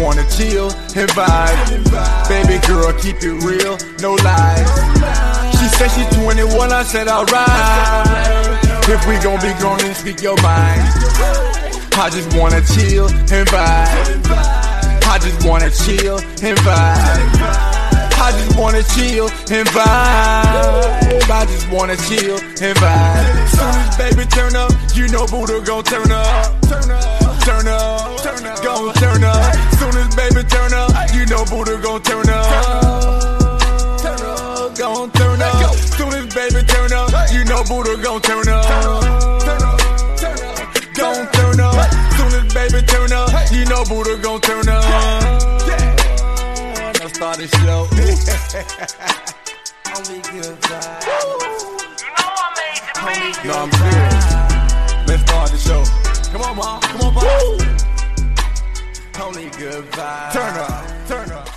wanna chill and vibe. Baby girl, keep it real, no lies. She said she's 21, I said alright. If we gon' be grown, then speak your mind. I just wanna chill and vibe. I just wanna chill and vibe. I just wanna chill and vibe. I just wanna chill and vibe. Soon as baby turn up, you know Buddha gon' turn up. Turn up, turn up, turn up, gon' turn up. Soon as baby turn up, you know Buddha gon' turn up. Turn up, gon' turn up. Soon as baby turn up, you know Buddha gon' turn up. Gon' turn up. Soon as baby turn up, you know Buddha gon' turn up. Let's start the show. Only good vibes. Only good no, I'm serious. Let's start the show. Come on, mom. Come on, mom. Only good vibes. Turn up. Turn up.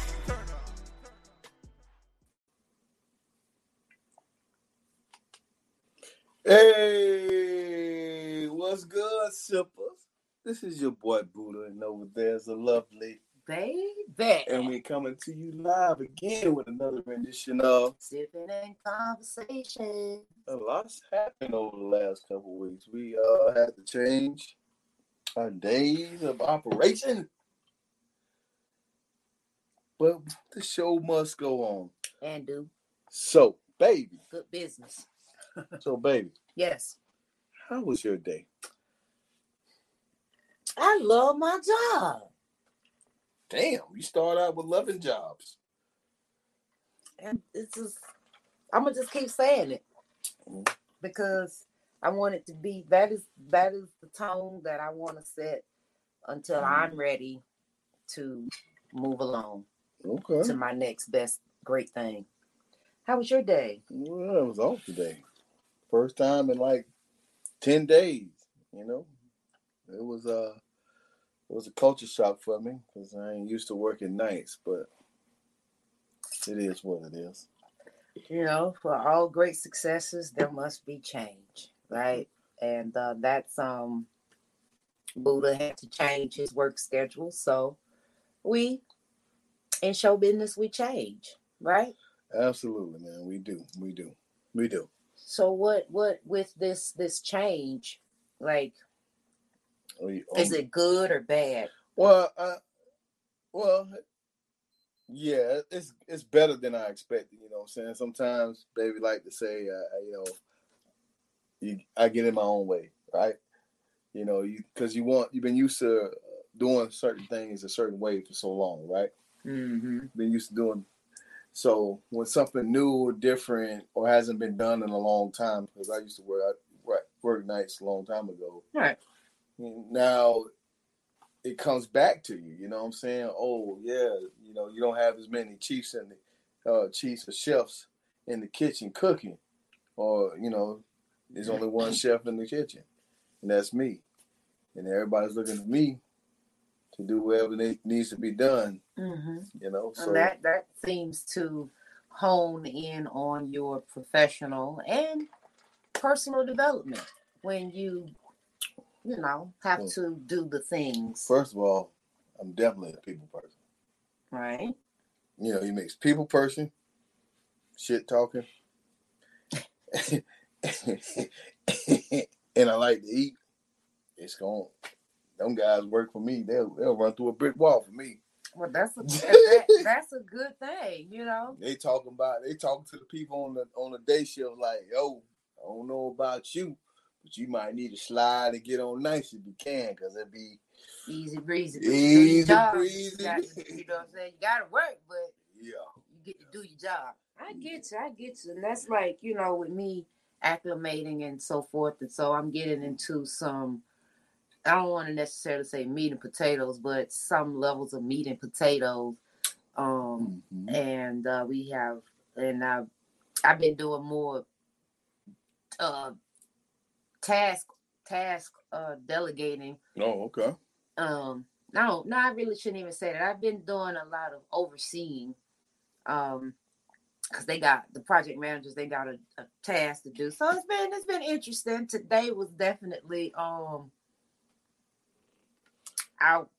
Hey, what's good, sippers? This is your boy Buddha, and over there's a lovely baby. And we're coming to you live again with another rendition of Sipping and Conversation. A lot's happened over the last couple weeks. We uh had to change our days of operation. But the show must go on. And do. So, baby. Good business. so, baby. Yes. How was your day? I love my job. Damn, you start out with loving jobs. And it's just, I'm gonna just keep saying it because I want it to be that is that is the tone that I want to set until mm-hmm. I'm ready to move along. Okay. To my next best great thing. How was your day? Well, it was off today. First time in like 10 days, you know. It was uh it was a culture shock for me because I ain't used to working nights, but it is what it is. You know, for all great successes, there must be change, right? And uh, that's um, Buddha had to change his work schedule, so we in show business we change, right? Absolutely, man. We do, we do, we do. So what, what with this this change, like is it good or bad? Well, uh, well, yeah, it's it's better than I expected. You know, what I'm saying sometimes, baby, like to say, uh, you know, you, I get in my own way, right? You know, you because you want you've been used to doing certain things a certain way for so long, right? Mm-hmm. Been used to doing. So when something new or different or hasn't been done in a long time, because I used to work I work nights a long time ago, right? now it comes back to you. You know what I'm saying? Oh yeah, you know you don't have as many chiefs and uh, chiefs or chefs in the kitchen cooking, or you know there's only one chef in the kitchen, and that's me, and everybody's looking at me to do whatever needs to be done. Mm-hmm. You know, so and that that seems to hone in on your professional and personal development when you you know, have well, to do the things. First of all, I'm definitely a people person. Right. You know, he makes people person, shit talking, and I like to eat. It's going. Them guys work for me. They'll they'll run through a brick wall for me. Well, that's a that, that's a good thing, you know. They talking about they talking to the people on the on the day shift like, yo, I don't know about you, but you might need to slide and get on nice if you can, because it'd be easy breezy. Easy breezy. You, gotta, you know what I'm saying? You gotta work, but yeah, you get to do your job. I get you, I get you. And that's like, you know, with me acclimating and so forth. And so I'm getting into some I don't want to necessarily say meat and potatoes, but some levels of meat and potatoes. Um, mm-hmm. and uh, we have, and I've, I've been doing more uh, task task uh delegating. Oh, okay. Um, no, no, I really shouldn't even say that. I've been doing a lot of overseeing. Um, because they got the project managers, they got a, a, task to do. So it's been it's been interesting. Today was definitely um out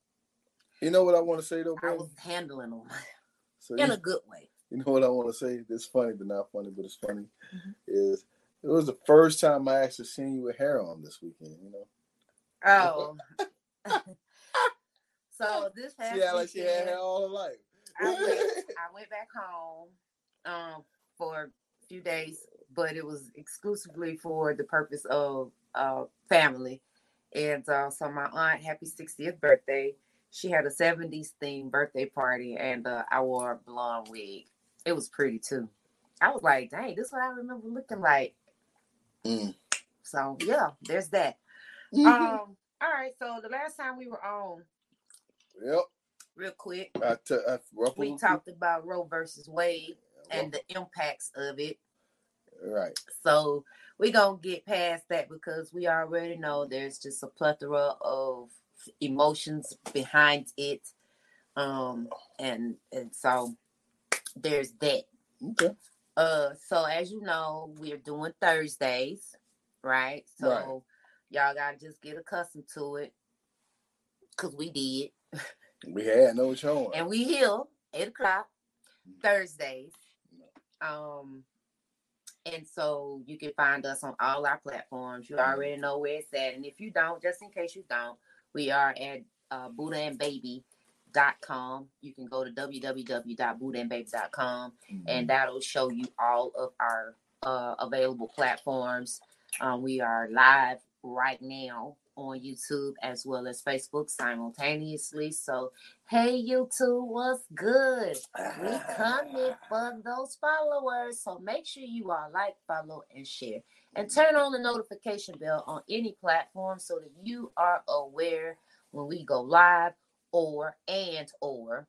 You know what I want to say though, I was handling them So in you, a good way. you know what I want to say? It's funny, but not funny, but it's funny. Mhm. Is it was the first time I actually seen you with hair on this weekend. You know, Oh. so this she had like she had hair all her life. I went, I went back home um, for a few days, but it was exclusively for the purpose of uh, family. And uh, so my aunt, happy 60th birthday, she had a 70s themed birthday party, and uh, I wore a blonde wig. It was pretty too. I was like, dang, this is what I remember looking like. Mm. So yeah, there's that. Um, all right, so the last time we were on, yep. real quick, I, t- I we talked about Roe versus Wade and the impacts of it. right. So we're gonna get past that because we already know there's just a plethora of emotions behind it. Um and and so there's that. Okay. Uh so as you know, we're doing Thursdays, right? So Right. y'all gotta just get accustomed to it. Cause we did. We had no choice. And we heal eight o'clock, Thursdays. Um, and so you can find us on all our platforms. You already know where it's at. And if you don't, just in case you don't, we are at uh, buddhaandbaby.com. You can go to www.buddhaandbaby.com and that'll show you all of our uh, available platforms. Um, we are live right now on YouTube as well as Facebook simultaneously. So, hey, YouTube, what's good? We coming for those followers. So make sure you all like, follow, and share. And turn on the notification bell on any platform so that you are aware when we go live or and or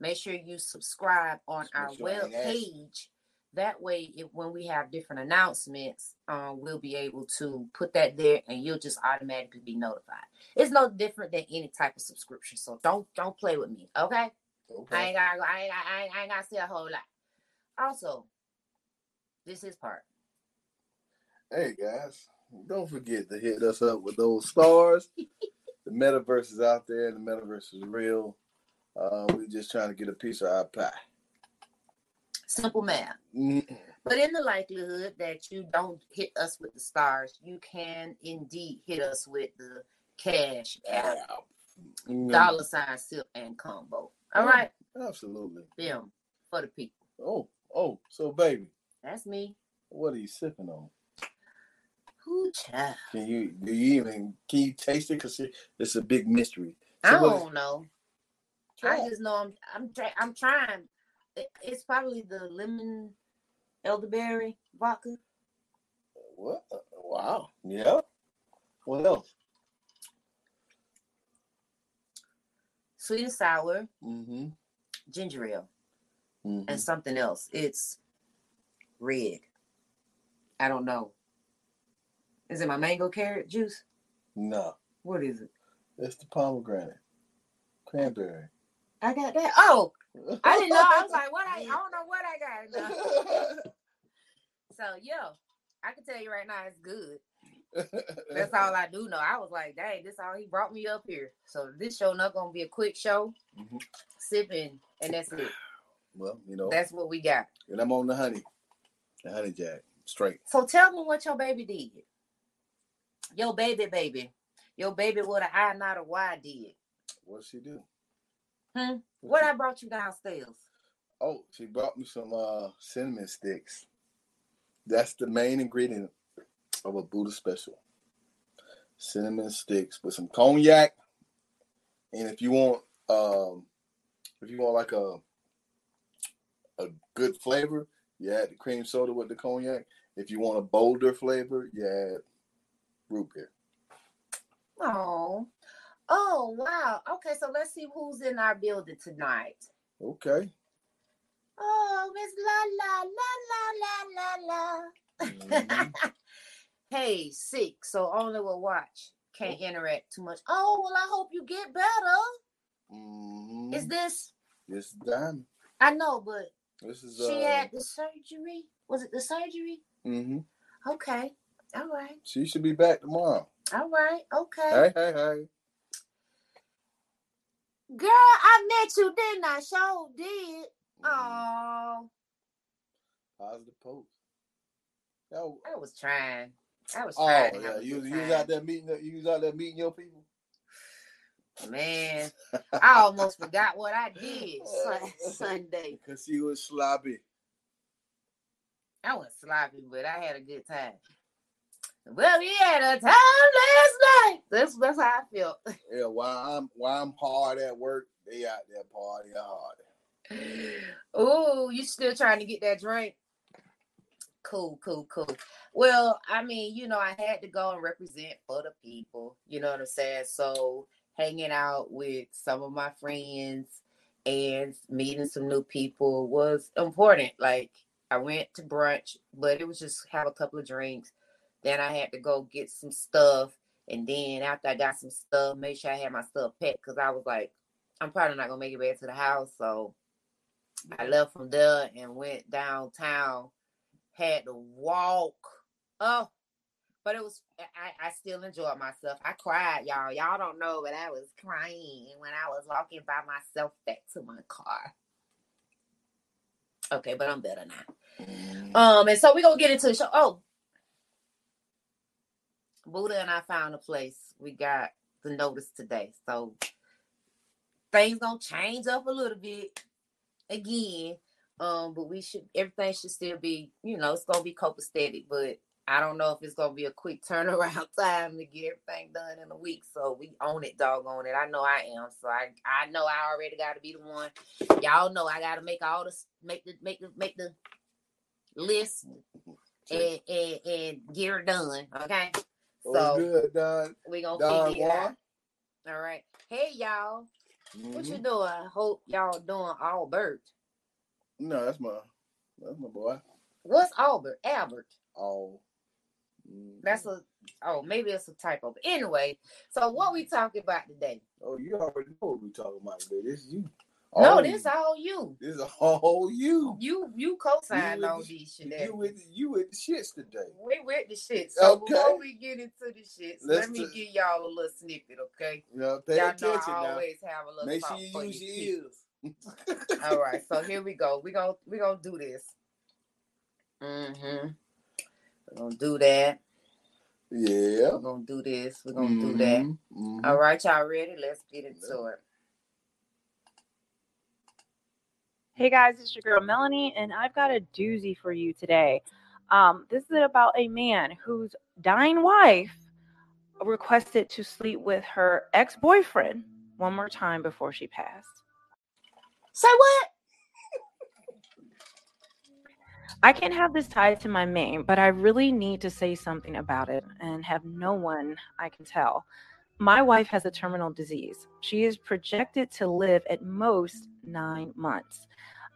make sure you subscribe on our make sure I web page. That way, if when we have different announcements, um, we'll be able to put that there, and you'll just automatically be notified. It's no different than any type of subscription, so don't don't play with me, okay? okay. I ain't gotta, I ain't, I ain't, I ain't gotta say a whole lot. Also, this is part. Hey guys, don't forget to hit us up with those stars. the metaverse is out there, the metaverse is real. Uh, we just trying to get a piece of our pie. Simple math. Mhm. But in the likelihood that you don't hit us with the stars, you can indeed hit us with the cash app, dollar sign, sip, and combo. All right, Absolutely. them for the people. Oh, oh, so baby, That's me. what are you sipping on? Who child? Can you do you even can you taste it? Cause it's a big mystery. I So what- don't know. Try I just know I'm I'm try, I'm trying. It- it's probably the lemon elderberry vodka. What? Wow. Yeah. What else? Sweet and sour, Mm-hmm. ginger ale, mm-hmm. and something else. It's red. I don't know. Is it my mango carrot juice? No, What is it? it's the pomegranate, cranberry. I got that. Oh, I didn't know. I was like, what? I, I don't know what I got. So yeah, I can tell you right now, it's good. That's all I do know. I was like, dang, this all he brought me up here. So this show not gonna be a quick show, Mhm. sipping, and that's it. Well, you know, That's what we got. and I'm on the honey, the honey jack, straight. So tell me what your baby did. Your baby, baby, your baby with an I not a Y did. What she do? Hmm? What What I brought you downstairs. Oh, she brought me some uh cinnamon sticks. That's the main ingredient of a Buddha special. Cinnamon sticks with some cognac. And if you want um if you want like a a good flavor, you add the cream soda with the cognac. If you want a bolder flavor, you add root beer. Oh, oh wow. Okay, so let's see who's in our building tonight. Okay. Oh, Miss La La La La La La La. Mhm. hey, sick, so only will watch. Can't interact too much. Oh, well, I hope you get better. Mhm. Is this? This done. I know, but This is she uh had the surgery. Was it the surgery? mhm. Okay. All right. She should be back tomorrow. All right. Okay. Hey, hey, hey. Girl, I met you, didn't I? Sure did. Mm-hmm. Oh, Positive post. That was, I was trying. I was oh trying. to yeah, have you, you was out there meeting. You was out there meeting your people. Man, I almost forgot what I did Sun- Sunday. Because she was sloppy. I was sloppy, but I had a good time. Well, we had a time last night. That's that's how I feel. Yeah, while I'm while I'm hard at work, they out there partying hard. Oh, you still trying to get that drink? Cool, cool, cool. Well, I mean, you know, I had to go and represent for the people. You know what I'm saying? So hanging out with some of my friends and meeting some new people was important. Like I went to brunch, but it was just have a couple of drinks. Then I had to go get some stuff. And then after I got some stuff, made sure I had my stuff packed because I was like, I'm probably not gonna make it back to the house. So I left from there and went downtown. Had to walk. Oh, but it was I, I still enjoyed myself. I cried, y'all. Y'all don't know, but I was crying when I was walking by myself back to my car. Okay, but I'm better now. Um, and so we're gonna get into the show. Oh, Buddha and I found a place. We got the notice today. So things gonna change up a little bit again. Um, but we should everything should still be, you know, it's gonna be copacetic, but I don't know if it's gonna be a quick turnaround time to get everything done in a week. So we own it, doggone it. I know I am. So I I know I already gotta be the one. Y'all know I gotta make all this make the make the make the list and and, and get her done. Okay. So good, Don. we gonna Don figure it. Juan? All right. Hey y'all. What you Mhm. doing? I hope y'all doing Albert. No, that's my that's my boy. What's Albert? Albert. Oh, Mhm. That's a oh maybe it's a typo. But anyway, so what we talking about today? oh, you already know what we talking about today. This is you. No, this you. all you. This all you. You you co-signed on the- these shit. You with you with the shits today. We with the shits. So Okay. before we get into the shits, Let's let me t- give y'all a little snippet, okay? Know, pay y'all attention know I now. always have a little Make sure you use your ears. All right, so here we go. We gonna we gonna do this. Mm-hmm. We're gonna do that. Yeah. We're gonna do this. We're gonna do that. Mhm, mhm. All right, y'all ready? Let's get into it. Hey guys, it's your girl Melanie, and I've got a doozy for you today. Um, this is about a man whose dying wife requested to sleep with her ex boyfriend one more time before she passed. Say what? I can't have this tied to my name, but I really need to say something about it and have no one I can tell. My wife has a terminal disease. She is projected to live at most nine months.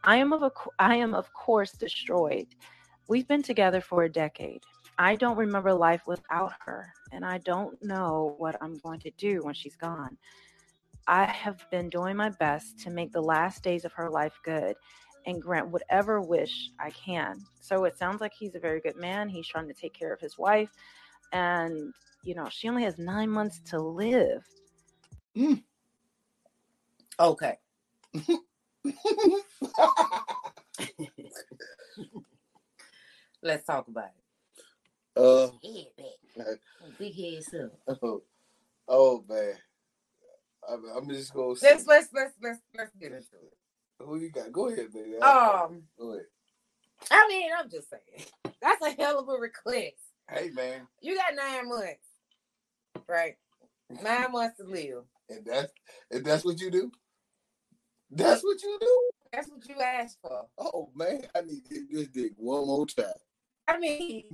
I am of a, I am of course destroyed. We've been together for a decade. I don't remember life without her, and I don't know what I'm going to do when she's gone. I have been doing my best to make the last days of her life good and grant whatever wish I can. So it sounds like he's a very good man. He's trying to take care of his wife. And, you know, she only has nine months to live. Okay. Let's talk about it. uh. Big head up. oh, oh man. I'm, I'm just gonna say, Let's let's let's let's let's get into it. who you got? Go ahead, baby. Um, Go ahead. I mean, I'm just saying. That's a hell of a request. Hey man, You got nine months. Right? Nine wants to live. and that's and that's what you do. That's what you do. That's what you asked for. Oh man, I need to hit this dick one more time. I mean,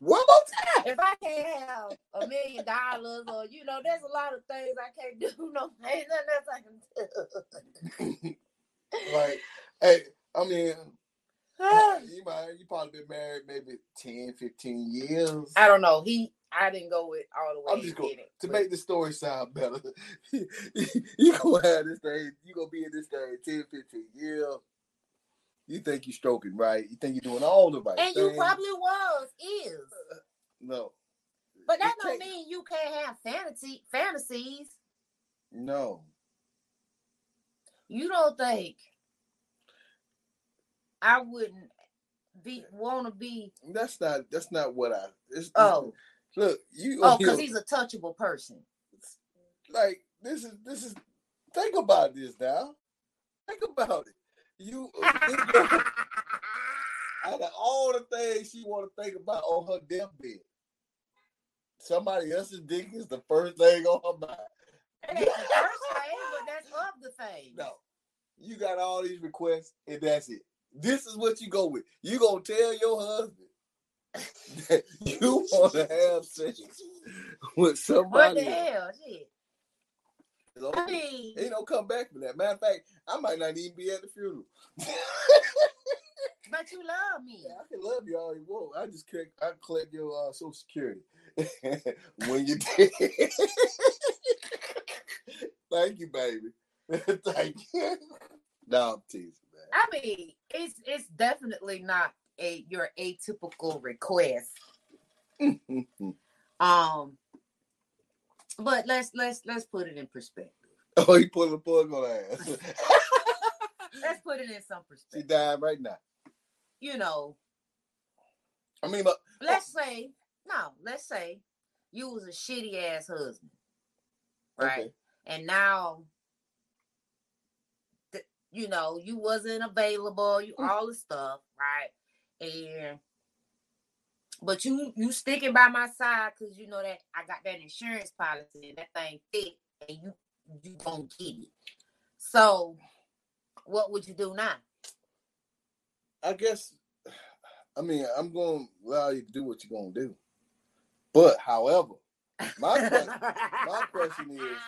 One more time. if I can't have a million dollars or you know, there's a lot of things I can't do. No, ain't nothing else I can do. Like, hey, I mean, you might you probably been married maybe 10, 15 years. I don't know. He I didn't go with all the way I'm just going it. to but- make the story sound better. you gonna have this thing, you gonna be in this thing 10, 15 years. You think you're stroking right. You think you're doing all the right and things. you probably was, is. no. But that It don't mean you can't have fantasy fantasies. No. You don't think I wouldn't be want to be? That's not. That's not what I. It's, Oh, look, you. oh, because he's a touchable person. like this is this is. Think about this now. Think about it. You. Uh, out of all the things she want to think about on her deathbed, somebody else's dick is the first thing on her mind. Ain't the first thing, but that's of the thing. No, you got all these requests, and that's it. This is what you go with. You gonna tell your husband that you want to have sex with somebody. What the hell? Shit. Over. I mean, Ain't no come back from that. Matter of fact, I might not even be at the funeral. but you love me. I can love you all you want. I just collect, I collect your uh, social security when you did. Thank you, baby. Thank you. No, I'm teasing, I mean, it's it's definitely not a your atypical request. Um, but let's let's let's put it in perspective. oh, he pulling a plug on her ass. Let's put it in some perspective. she died right now. You know, I mean, but let's say no, let's say you was a shitty ass husband, right? Okay. And now, you know, you wasn't available, you Mm. all the stuff, right? And but you you sticking by my side because you know that I got that insurance policy and that thing thick, and you you gonna get it. So, what would you do now? I guess, I mean, I'm going to allow you to do what you're going to do. But, however, My que- my question is-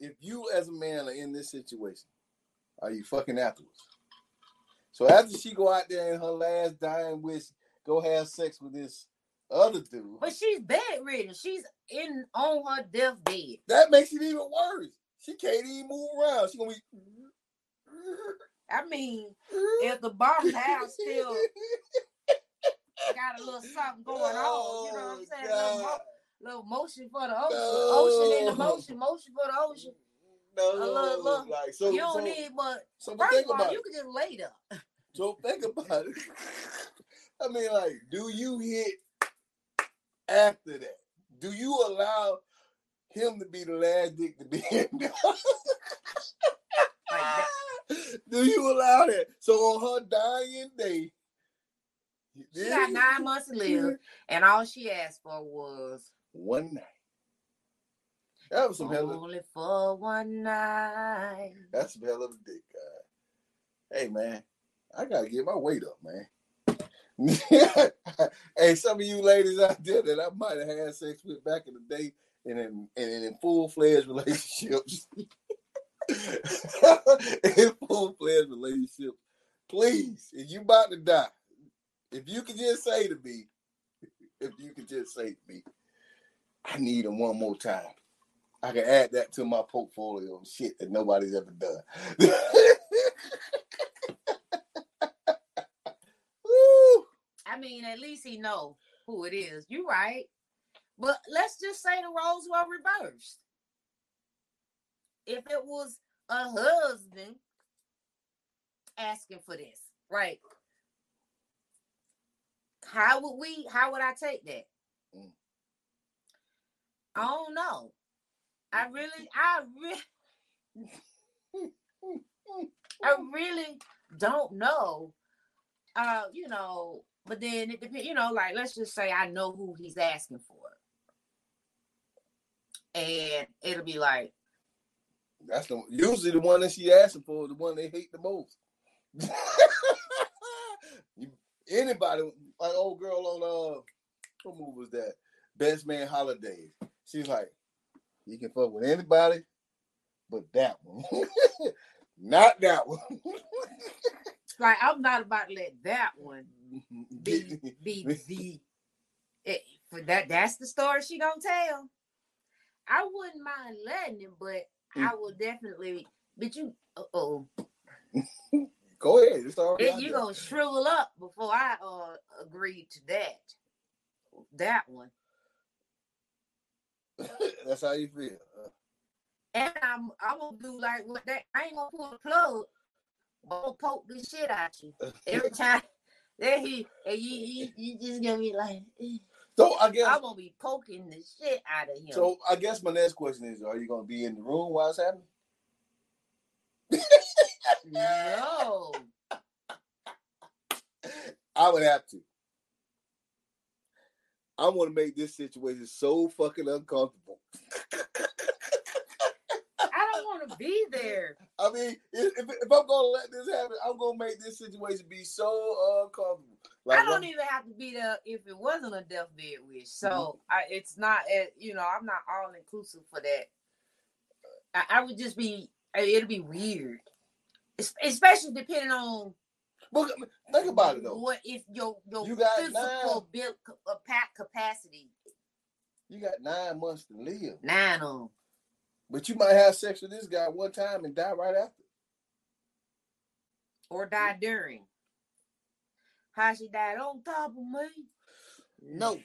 if you as a man are in this situation, are you fucking afterwards? So after she go out there in her last dying wish, go have sex with this other dude, But she's bedridden. She's in on her deathbed. that makes it even worse. She can't even move around. She gonna be. I mean, if the bottom half still got a little something going on, you know what I'm oh, saying? A little, mo- little motion for the ocean, No. ocean in the motion, motion for the ocean. No, A little- little- like so. you don't so, need but so first of all, you can just lay there. So think about it. I mean, like, do you hit after that? Do you allow him to be the last dick to be in there? Do you allow that? So on her dying day, She got nine months to live, and all she asked for was one night. That was some hell of only for one night. that's some hell of a dick, guy. Hey man, I gotta get my weight up, man. hey, some of you ladies out there that I might have had sex with back in the day and in, and in full fledged relationships. in full fledged relationships, please, if you about to die, if you could just say to me, if you could just say to me, I need him one more time. I can add that to my portfolio of shit that nobody's ever done. Woo! I mean, at least he know who it is. You right. But let's just say the roles were reversed. If it was a husband asking for this, right? How would we how would I take that? Mm. I don't know. I really I really I really don't know. Uh, you know, but then it depends, you know, like let's just say I know who he's asking for. And it'll be like, That's the usually the one that she asking for, the one they hate the most. Anybody like old girl on uh what movie was that? Best Man Holidays. She's like, you can fuck with anybody but that one. Not that one. like I'm not about to let that one be Get- be the it, for that that's the story she gonna tell. I wouldn't mind letting him, but I will definitely but you uh oh. Go ahead. It's all right. You gonna shrivel up before I uh agree to that. That one. That's how you feel. Uh, And I'm I'm gonna do like what that I ain't gonna pull the plug. I'm gonna poke the shit out you every time. Then he and you, you, you just gonna be like, eh. So I guess I'm gonna be poking the shit out of him. so I guess my next question is are you gonna be in the room while it's happening? no, I would have to. I want to make this situation so fucking uncomfortable. Want to be there. I mean, if, if, if I'm gonna let this happen, I'm gonna make this situation be so uncomfortable. Like, I don't even have to be there if it wasn't a deathbed wish. So Mm-hmm. I, it's not, you know, I'm not all inclusive for that. I, I would just be, it'll be weird, especially depending on Look, think about it though. what if your your You got physical build uh, pack capacity You got nine months to live, nine on. But you might have sex with this guy one time and die right after. or die during. How she died on top of me? No,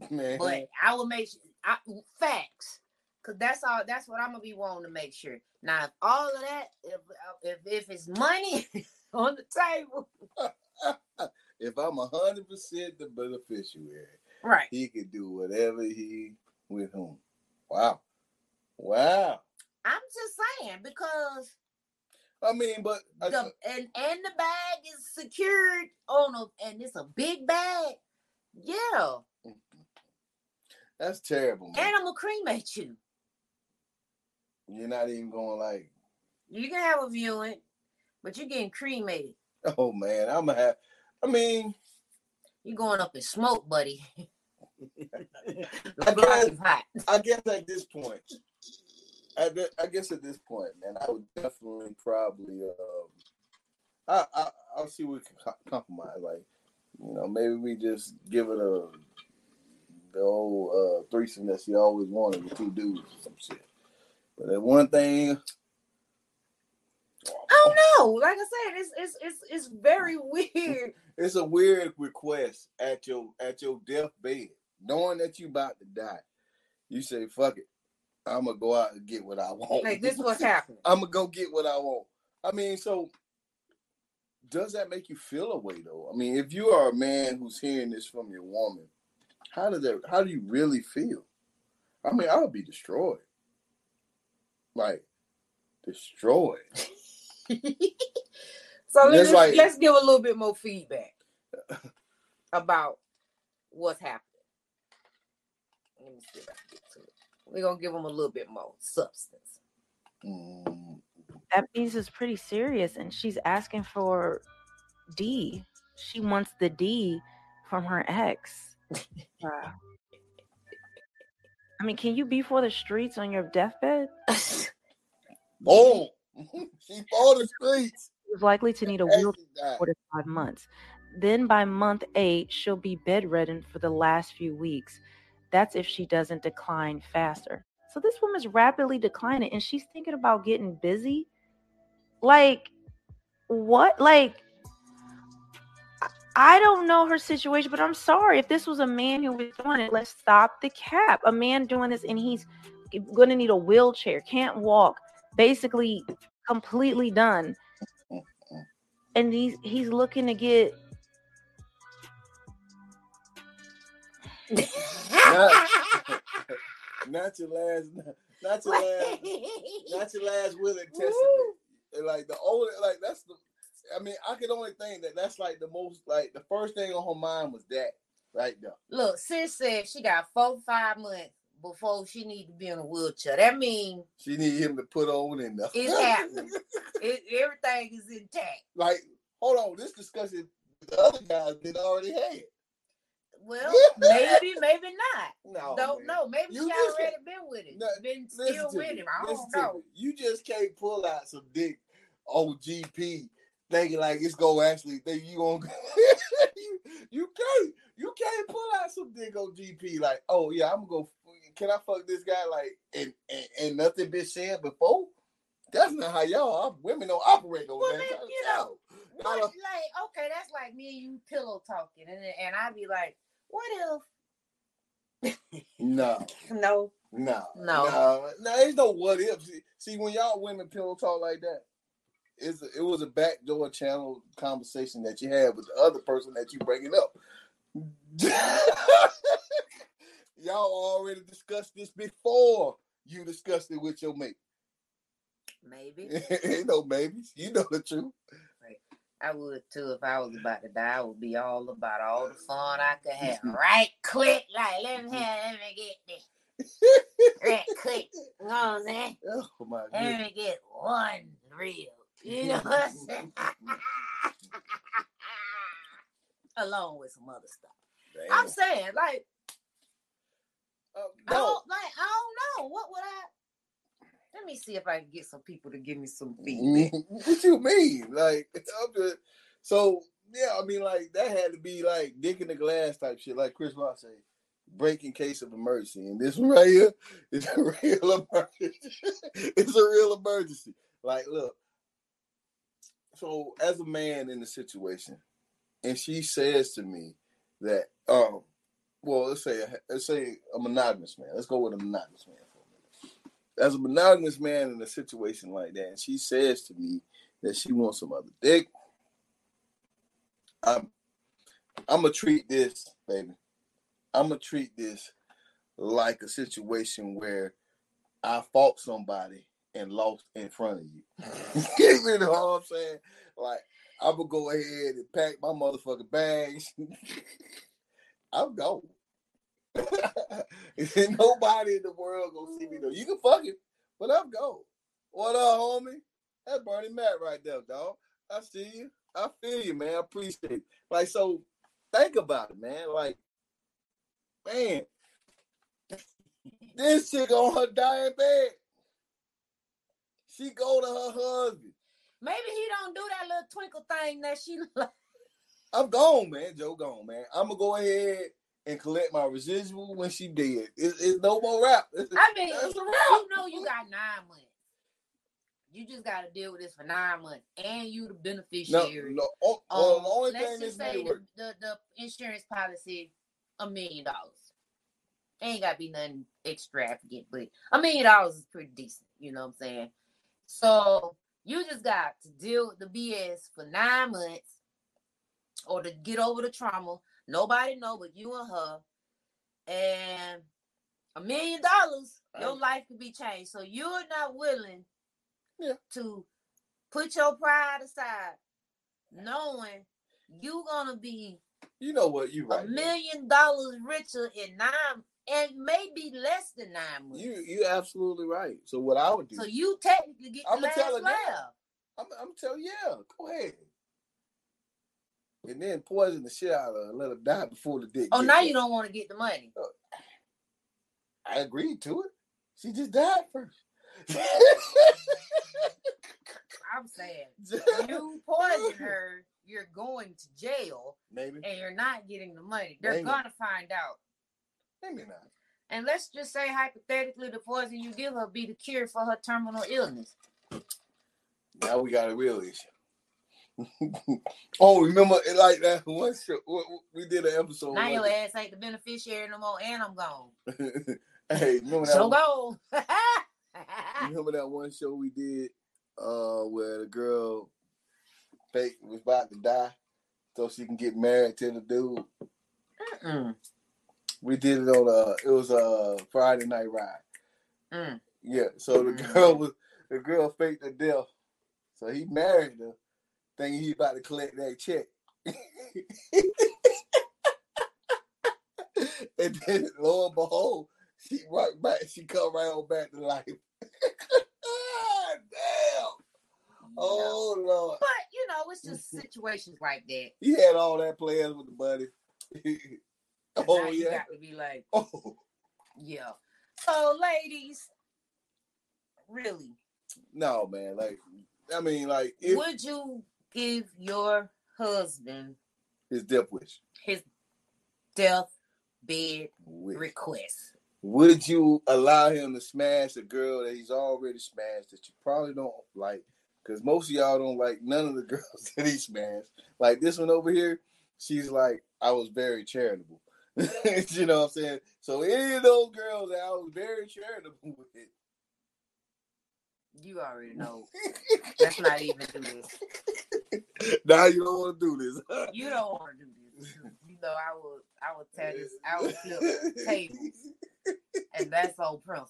Man, but I will make sure, I, facts, cause that's all. That's what I'm gonna be wanting to make sure. Now, if all of that, if uh, if if it's money on the table, if I'm a hundred percent the beneficiary, right? he can do whatever he with whom. Wow, wow. I'm just saying because I mean, but I, the uh, and and the bag is secured on a and it's a big bag. Yeah, that's terrible. Man. and I'm gonna cremate you. You're not even going like, You can have a viewing, but you're getting cremated. oh man, I'm gonna have. I mean, You're going up in smoke, buddy. I guess. I guess at this point, I, I guess at this point, man, I would definitely probably, um, I, I I'll see what we can compromise. Like, you know, maybe we just give it a the old uh, threesome that she always wanted with two dudes or some shit. But that one thing, I don't know. Like I said, it's it's it's it's very weird. it's a weird request at your at your deathbed, knowing that you about to die. You say, "Fuck it, I'm gonna go out and get what I want." Like this is what's happening. I'm gonna go get what I want. I mean, so does that make you feel a way though? I mean, if you are a man who's hearing this from your woman, how does that? How do you really feel? I mean, I would be destroyed, like destroyed. so let's like- let's give a little bit more feedback about what's happening. Let me see We're gonna give them a little bit more substance. Mm, That piece is pretty serious, and she's asking for D. She wants the D from her ex. Wow. I mean, can you be for the streets on your deathbed? boom! she for the streets. She's likely to need a and wheelchair she died. four to five months. Then by month eight, she'll be bedridden for the last few weeks. That's if she doesn't decline faster. So this woman's rapidly declining and she's thinking about getting busy. Like, what? Like, I- don't know her situation, but I'm sorry. If this was a man who was doing it, let's stop the cap. A man doing this and he's going to need a wheelchair, can't walk, basically completely done and he's he's looking to get not, not your last, not your last, not your last will and testament. And like the only, like that's the. I mean, I could only think that that's like the most, like the first thing on her mind was that right there. Look, sis said she got four five months before she need to be in a wheelchair. That means She need him to put on in there. it's happening. it, everything is intact. like, hold on, this discussion the other guys did already had. Well, maybe, maybe not. No, Don't know. Maybe You she already been with it. No, been still with him. I don't know. You just can't pull out some dick on GP thinking like it's gonna actually think you gonna you, you can't you can't pull out some dick on GP like oh yeah I'm gonna can I fuck this guy like and and, and nothing been said before that's not how y'all women don't operate over Well, there you know, What, like, okay, that's like me and you pillow talking, and and I'd be like, what if No, No. no, No. no, no. There's no what if. See, see, when y'all women pillow talk like that, it's a, it was a backdoor channel conversation that you had with the other person that you bringing up. y'all already discussed this before you discussed it with your mate. Maybe. Ain't no babies. You know the truth. I would too if I was about to die. I would be all about all the fun I could have. Right quick, like let me have, let me get this. Right quick. You know what I'm saying? Oh my god! Let me get one real. You know what I'm saying? Along with some other stuff. I'm saying, like, Uh, I don't like I don't know. What would I let me see if I can get some people to give me some feedback. what you mean? Like, just, so yeah, I mean, like that had to be like dick in the glass type shit, like Chris Rock say, break in case of emergency. And this one right here is a real emergency. it's a real emergency. Like, look. So as a man in the situation, and she says to me that, um, well, let's say let's say a monogamous man. Let's go with a monogamous man for a minute. As a monogamous man in a situation like that, and she says to me that she wants some other dick, I'm I'm gonna treat this, baby. I'm gonna treat this like a situation where I fought somebody and lost in front of you. you know what I'm saying? Like I'm gonna go ahead and pack my motherfucking bags. I'm gone. Nobody in the world gonna see me though. You can fuck it, but I'm gone. What up, homie? That's Bernie Mac right there, dog. I see you. I feel you, man. I appreciate it. Like, so think about it, man. Like, man, this chick on her dying bed. She go to her husband. Maybe he don't do that little twinkle thing that she like. I'm gone, man. Joe gone, man. I'm gonna go ahead and collect my residual when she dead. It's, it's no more rap. It's- I mean, a you know you got nine months. You just got to deal with this for nine months, and you the beneficiary. no. Oh, Um, well, the only let's thing just say the, the, the insurance policy a million dollars. Ain't got to be nothing extravagant, but a million dollars is pretty decent. You know what I'm saying? So you just got to deal with the BS for nine months, or to get over the trauma. Nobody know but you and her, and a million dollars, your life could be changed. So you're not willing Yeah. to put your pride aside, knowing you're gonna be You know what? You right. a million dollars richer in nine and maybe less than nine months. You you absolutely right. So what I would do? so you technically get last tell her now. laugh. I'm, I'm you, yeah, go ahead. And then poison the shit out of her, let her die before the dick. Oh, now you don't want to get the money. Uh, I agreed to it. She just died first. I'm saying you poison her, you're going to jail, Maybe, and you're not getting the money. They're Maybe. gonna find out. maybe not. And let's just say hypothetically, the poison you give her be the cure for her terminal illness. Now we got a real issue. Oh, remember it like that one show we- did an episode. now one your ass ain't the beneficiary no more, and I'm gone. hey, remember that? So one- go. Remember that one show we did uh where the girl fake was about to die so she can get married to the dude. Mm, We did it on a it was a Friday night ride. mm. Yeah, so the girl was the girl faked the death. So he married her, thinking he about to collect that check. and then lo and behold, she right back, she come right on back to life. Damn. Oh Lord. But you know, it's just situations like that. He had all that plans with the buddy. Oh you yeah. got to be like, Oh yeah. So, ladies, really, no, man. Like I mean, like if would you give your husband his death wish. his death bed wish. request? Would you allow him to smash a girl that he's already smashed that you probably don't like? Because most of y'all don't like none of the girls that he smashed. Like this one over here, she's like, I was very charitable. you know what I'm saying? So any of those girls that I was very charitable with. You already know. Let's not even do this. now you don't want to do this. You don't want to do this. You know, I will. I will tell this. I will flip tables, and that's on principle.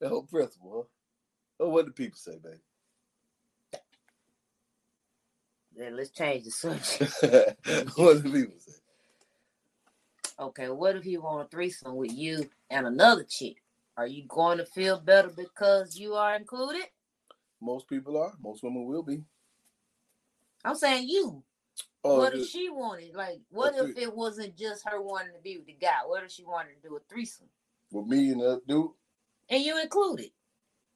The whole principle. Huh? Oh, what do people say, baby? Then let's change the subject. what do people say? Okay, what if you want a threesome with you and another chick? Are you going to feel better because you are included? Most people are. Most women will be. I'm saying you. Oh, what if she wanted? Like, oh, what if thre- it wasn't just her wanting to be with the guy? What if she wanted to do a threesome with me and the dude? and you included?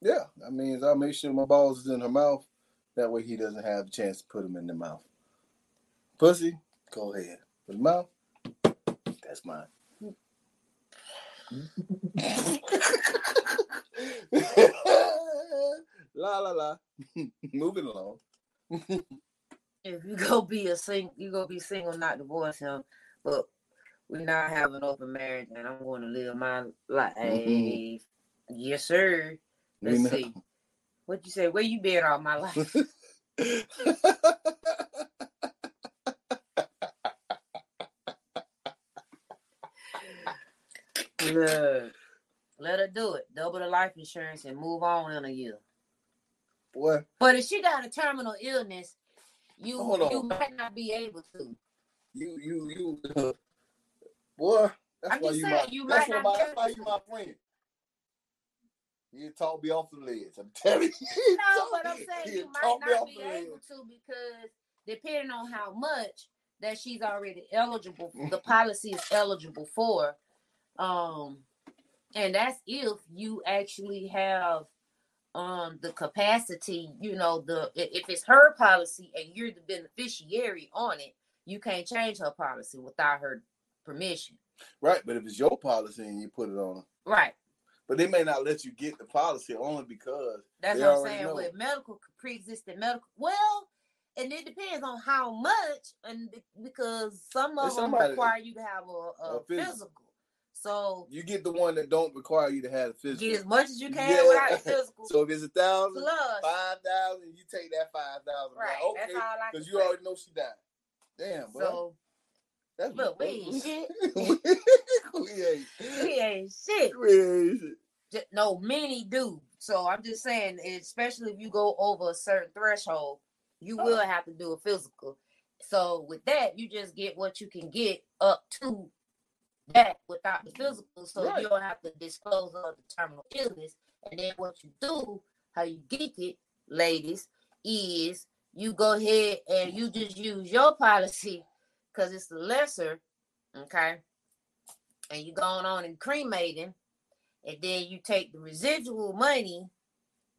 Yeah, that means I'll make sure my balls is in her mouth. That way he doesn't have a chance to put them in the mouth. Pussy, go ahead. But mouth, that's mine. la la la. Moving along. If you go be a sing, you go be single, not divorce him. But we're not having open marriage, and I'm going to live my life. Mhm. Yes, sir. Let's know- see. What you say? Where you been all my life? Look, let her do it. Double the life insurance and move on in a year. Boy, But if she got a terminal illness, you you might not be able to. you you you boy, that's I'm why just you saying, my you that's might why that's why you my friend. You talk me off the ledge. I'm telling you. No, but I'm saying you might not be ledge. able to because depending on how much that she's already eligible, the policy is eligible for. Um, and that's if you actually have um the capacity, you know, the if it's her policy and you're the beneficiary on it, you can't change her policy without her permission. Right, but if it's your policy and you put it on, Right. but they may not let you get the policy only because That's what I'm saying know. with medical pre-existing medical. Well, and it depends on how much, and because some of There's them somebody- require you to have a, a, a physical. physical. So you get the one that don't require you to have a physical. get as much as you can Yeah. without the physical. So if it's a thousand, plus, five thousand, you take that five thousand. right? okay, all I because you say. already know she died. Damn, bro. So that's look, we ain't shit. we ain't. we ain't shit. We ain't shit. Ju- No, many do. So I'm just saying, especially if you go over a certain threshold, you Oh. will have to do a physical. So with that, you just get what you can get up to that without the physical, so Right. you don't have to disclose of the terminal illness. And then what you do, how you get it, ladies, is you go ahead and you just use your policy because it's the lesser, okay? And you going on and cremating, and then you take the residual money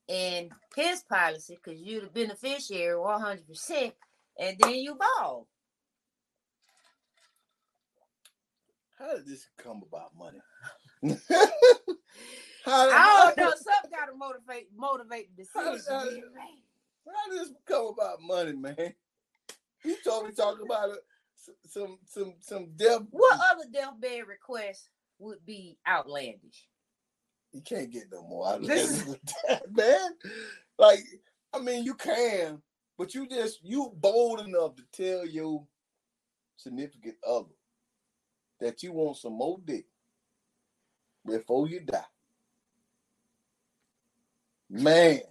in his policy because you're the beneficiary 100%, and then you ball. How did this come about money? how, did, I don't know. Something got to motivate motivate the How decision. did- being. How did this come about money, man? You told me talk about it. Some some some death. What other deathbed request would be outlandish? You can't get no more out of This this, man. Like, I mean, you can, but you just you bold enough to tell your significant other that you want some more dick before you die. Man.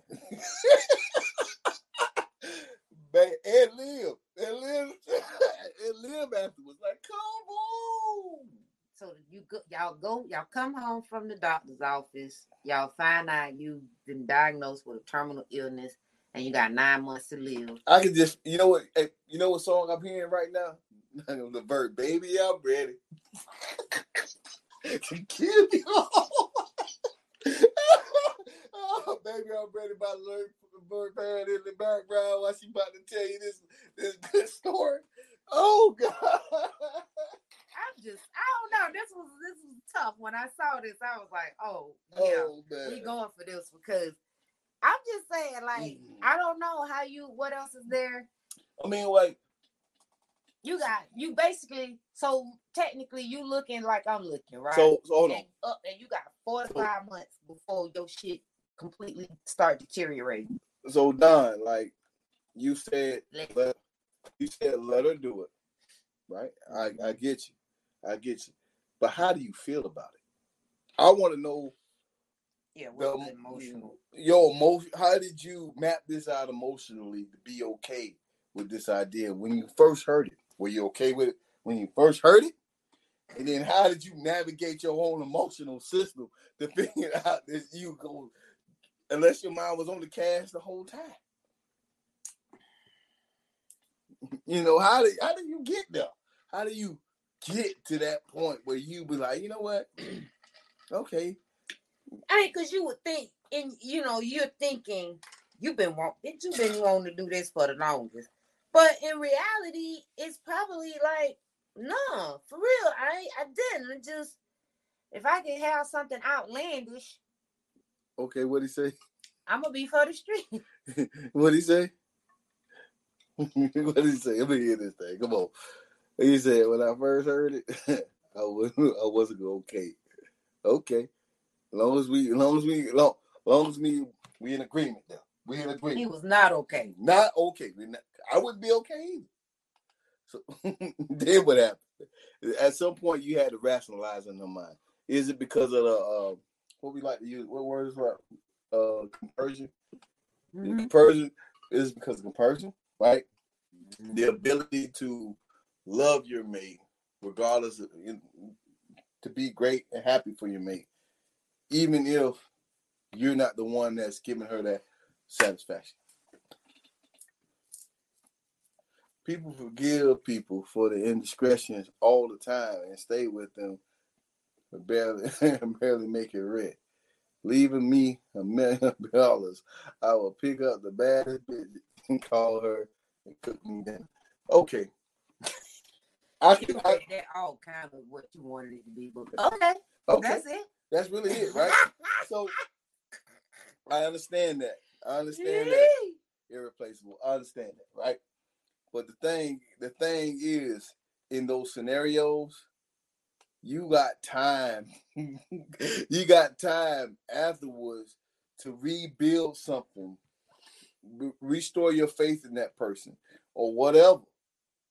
Man, and live. And live and live afterwards. Like, come on. So you go, y'all go, y'all come home from the doctor's office. Y'all find out you've been diagnosed with a terminal illness, and you got nine months to live. I can just, you know what, you know what song I'm hearing right now? the verb, baby, I'm ready to kill you. oh, baby, I'm ready about to learn from the bird band in the background while she about to tell you this this good story. Oh God. I'm just, I don't know. This was this was tough. When I saw this, I was like, oh yeah, Oh man. we going for this because I'm just saying, like, Mm. I don't know how you. What else is there? I mean, like, You got you basically so technically you looking like I'm looking, right? So, so hold on. and up and you got four to five months before your shit completely start deteriorating. So Don, like you said, Let- let, you said let her do it, right? I I get you, I get you. But how do you feel about it? I want to know Yeah, the emotional. Your emotion. How did you map this out emotionally to be okay with this idea when you first heard it? Were you okay with it when you first heard it? And then how did you navigate your own emotional system to figure out that you go, unless your mind was on the cash the whole time? You know how did how do you get there? How do you get to that point where you be like, you know what? okay, I mean, cause you would think, and you know, you're thinking you've been want, you've been wanting to do this for the longest, but in reality, it's probably like, no, for real, I I didn't. It just if I can have something outlandish, okay. What he say? I'm gonna be for the street. what he say? what did he say? Let me hear this thing. Come on. He said when I first heard it, I was I wasn't okay. Okay. long as we long as we long, long as we we in agreement now. We in agreement. He was not okay. Not okay. We not, I wouldn't be okay either. So then what happened? At some point you had to rationalize in your mind. Is it because of the uh, what we like to use? What word is that? Uh, compersion. Mhm. Compersion is because of compersion, right? The ability to love your mate, regardless of to be great and happy for your mate, even if you're not the one that's giving her that satisfaction. People forgive people for the indiscretions all the time and stay with them, but barely barely make it red. Leaving me a million dollars, I will pick up the baddest bitch and call her and cook me dinner. Okay. I You can, know I, that, that all kind of what you wanted it to be, but okay, okay, that's it. that's really it, right? So I understand that. I understand that irreplaceable. I understand that, right? But the thing, the thing is, in those scenarios, you got time. you got time afterwards to rebuild something, re- restore your faith in that person, or whatever.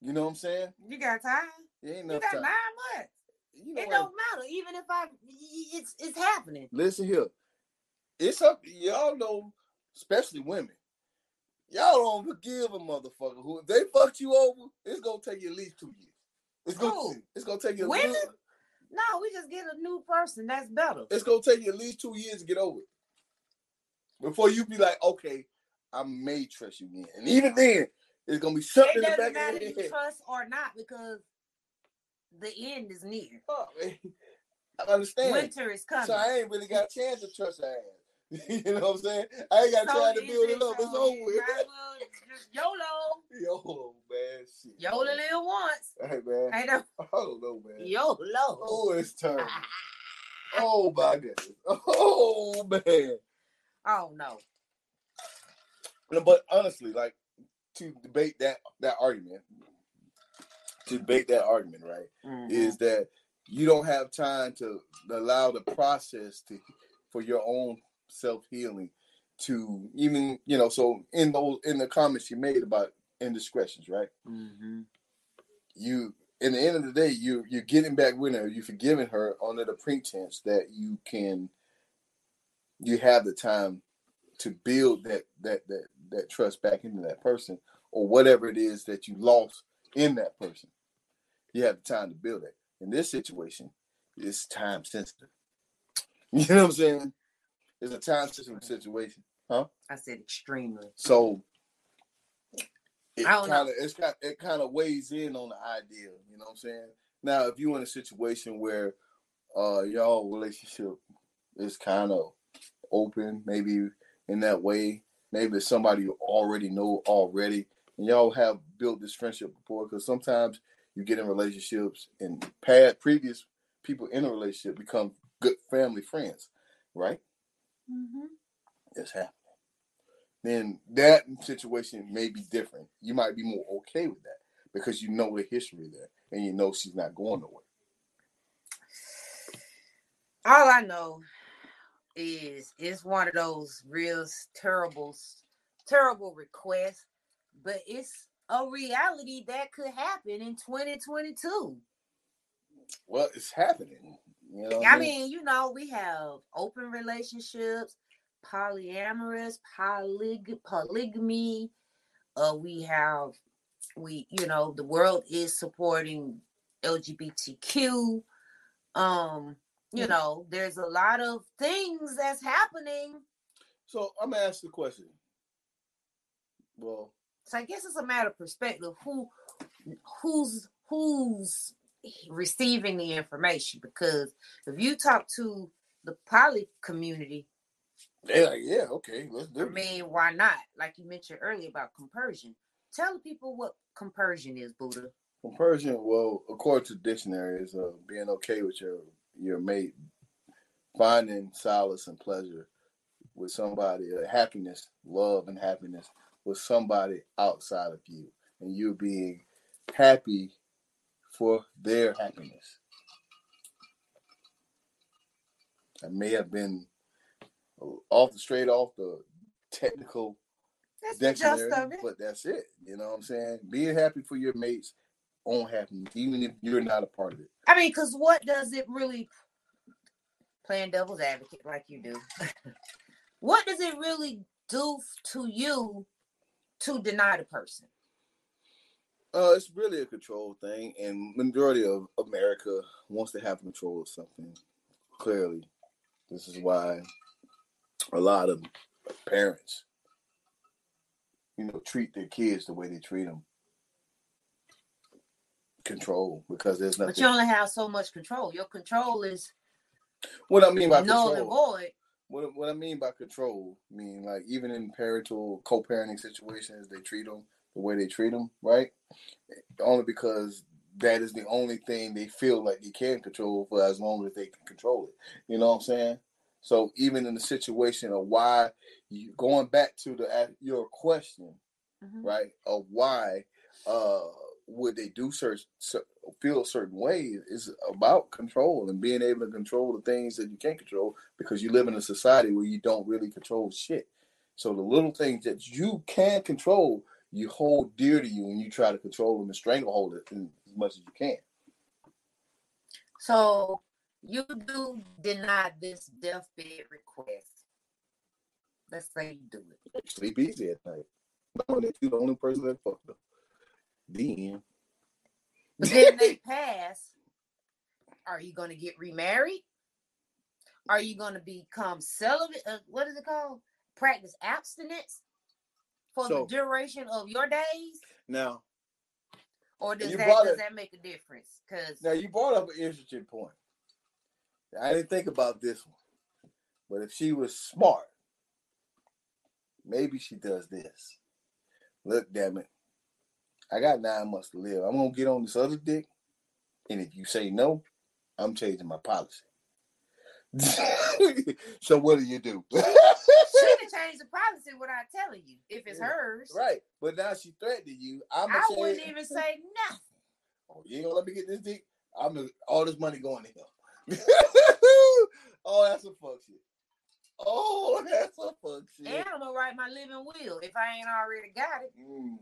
You know what I'm saying? You got time. There ain't You got time. nine months. You know It don't matter. Even if I, it's it's happening. Listen here. It's up y'all know, especially women. Y'all don't forgive a motherfucker who if they fucked you over, it's gonna take you at least two years. It's gonna Who? it's gonna take you at Women? least, No, we just get a new person. That's better. it's gonna take you at least two years to get over it. Before you be like, okay, I may trust you again. And even then, it's gonna be something It in the doesn't back matter if you trust or not because the end is near. Oh. I understand. Winter is coming. So I ain't really got a chance to trust her ass. you know what I'm saying? I ain't got So time to build it up. It's so over you with. might as well just YOLO. Yo, man, shit. YOLO live once. Hey, man. Ain't no I don't know, man. YOLO. Oh, it's time. Oh my goodness. Oh man. Oh no. No, but honestly, like to debate that that argument, to debate that argument, right, Mm-hmm. is that you don't have time to allow the process to for your own self healing to even you know. So in those in the comments you made about indiscretions, right? Mm-hmm. you in the end of the day you you're getting back with her you're forgiving her under the pretense that you can you have the time to build that that that that trust back into that person or whatever it is that you lost in that person you have the time to build it in this situation it's time sensitive you know what i'm saying it's a time sensitive situation huh? I said extremely. so it I don't know. kind of it's kind it kind of weighs in on the idea, you know what I'm saying? Now, if you're in a situation where uh y'all relationship is kind of open, maybe in that way, maybe it's somebody you already know already, and y'all have built this friendship before, because sometimes you get in relationships and past previous people in a relationship become good family friends, right? Mm-hmm. It's happening. Then that situation may be different. You might be more okay with that. because you know the history there and you know she's not going nowhere. All I know is it's one of those real terrible, terrible requests, but it's a reality that could happen in 2022. Well, it's happening. You know I mean, you know, we have open relationships, polyamorous, polyg- polygamy. Uh, we have, we, you know, the world is supporting LGBTQ. Um, you Mm. know, there's a lot of things that's happening. So I'm gonna ask the question. Well, So I guess it's a matter of perspective. Who, who's, who's receiving the information? Because if you talk to the poly community, they're like, yeah, okay, let's do I it. mean, why not? Like you mentioned earlier about compersion. Tell the people what compersion is, Buddha. Compersion, well, according to the dictionary, is uh, being okay with your your mate, finding solace and pleasure with somebody, uh, happiness, love, and happiness with somebody outside of you, and you being happy for their happiness. I may have been uh, off the straight off the technical That's the gist dictionary, of it. but that's it. You know what I'm saying? Being happy for your mates own happiness, even if you're not a part of it. I mean, because what does it really playing devil's advocate like you do? what does it really do to you to deny the person? Uh, it's really a control thing, and majority of America wants to have control of something. Clearly, this is why a lot of parents, you know, treat their kids the way they treat them. Control, because there's nothing. But you only have so much control. Your control is what I mean by null and void. What, what I mean by control, I mean like even in parental co-parenting situations, they treat them the way they treat them, right? Only because that is the only thing they feel like they can control for as long as they can control it. You know what I'm saying? So even in the situation of why you going back to the your question, Mhm. right? Of why uh would they do certain feel a certain way is about control and being able to control the things that you can't control because you live in a society where you don't really control shit. So the little things that you can control, you hold dear to you and you try to control them and stranglehold it as much as you can. So you do deny this deathbed request. Let's say you do it. Sleep easy at night. No, that you're the only person that fucked up. The end. But then they pass. Are you going to get remarried? Are you going to become celibate? Uh, what is it called? Practice abstinence for So- the duration of your days, Now, or does that does it- that make a difference? Because now you brought up an interesting point. I didn't think about this one, but if she was smart, maybe she does this. Look, damn it, I got nine months to live. I'm gonna get on this other dick, and if you say no, I'm changing my policy. so what do you do? can change the policy without telling you if it's Yeah, hers. right, but now she threatened you. I'm I wouldn't even say nothing. Oh, you ain't gonna let me get this dick? I'm gonna, all this money going to him. oh, that's a fuck shit. Oh, that's some fuck shit. And I'm gonna write my living will if I ain't already got it. Mm.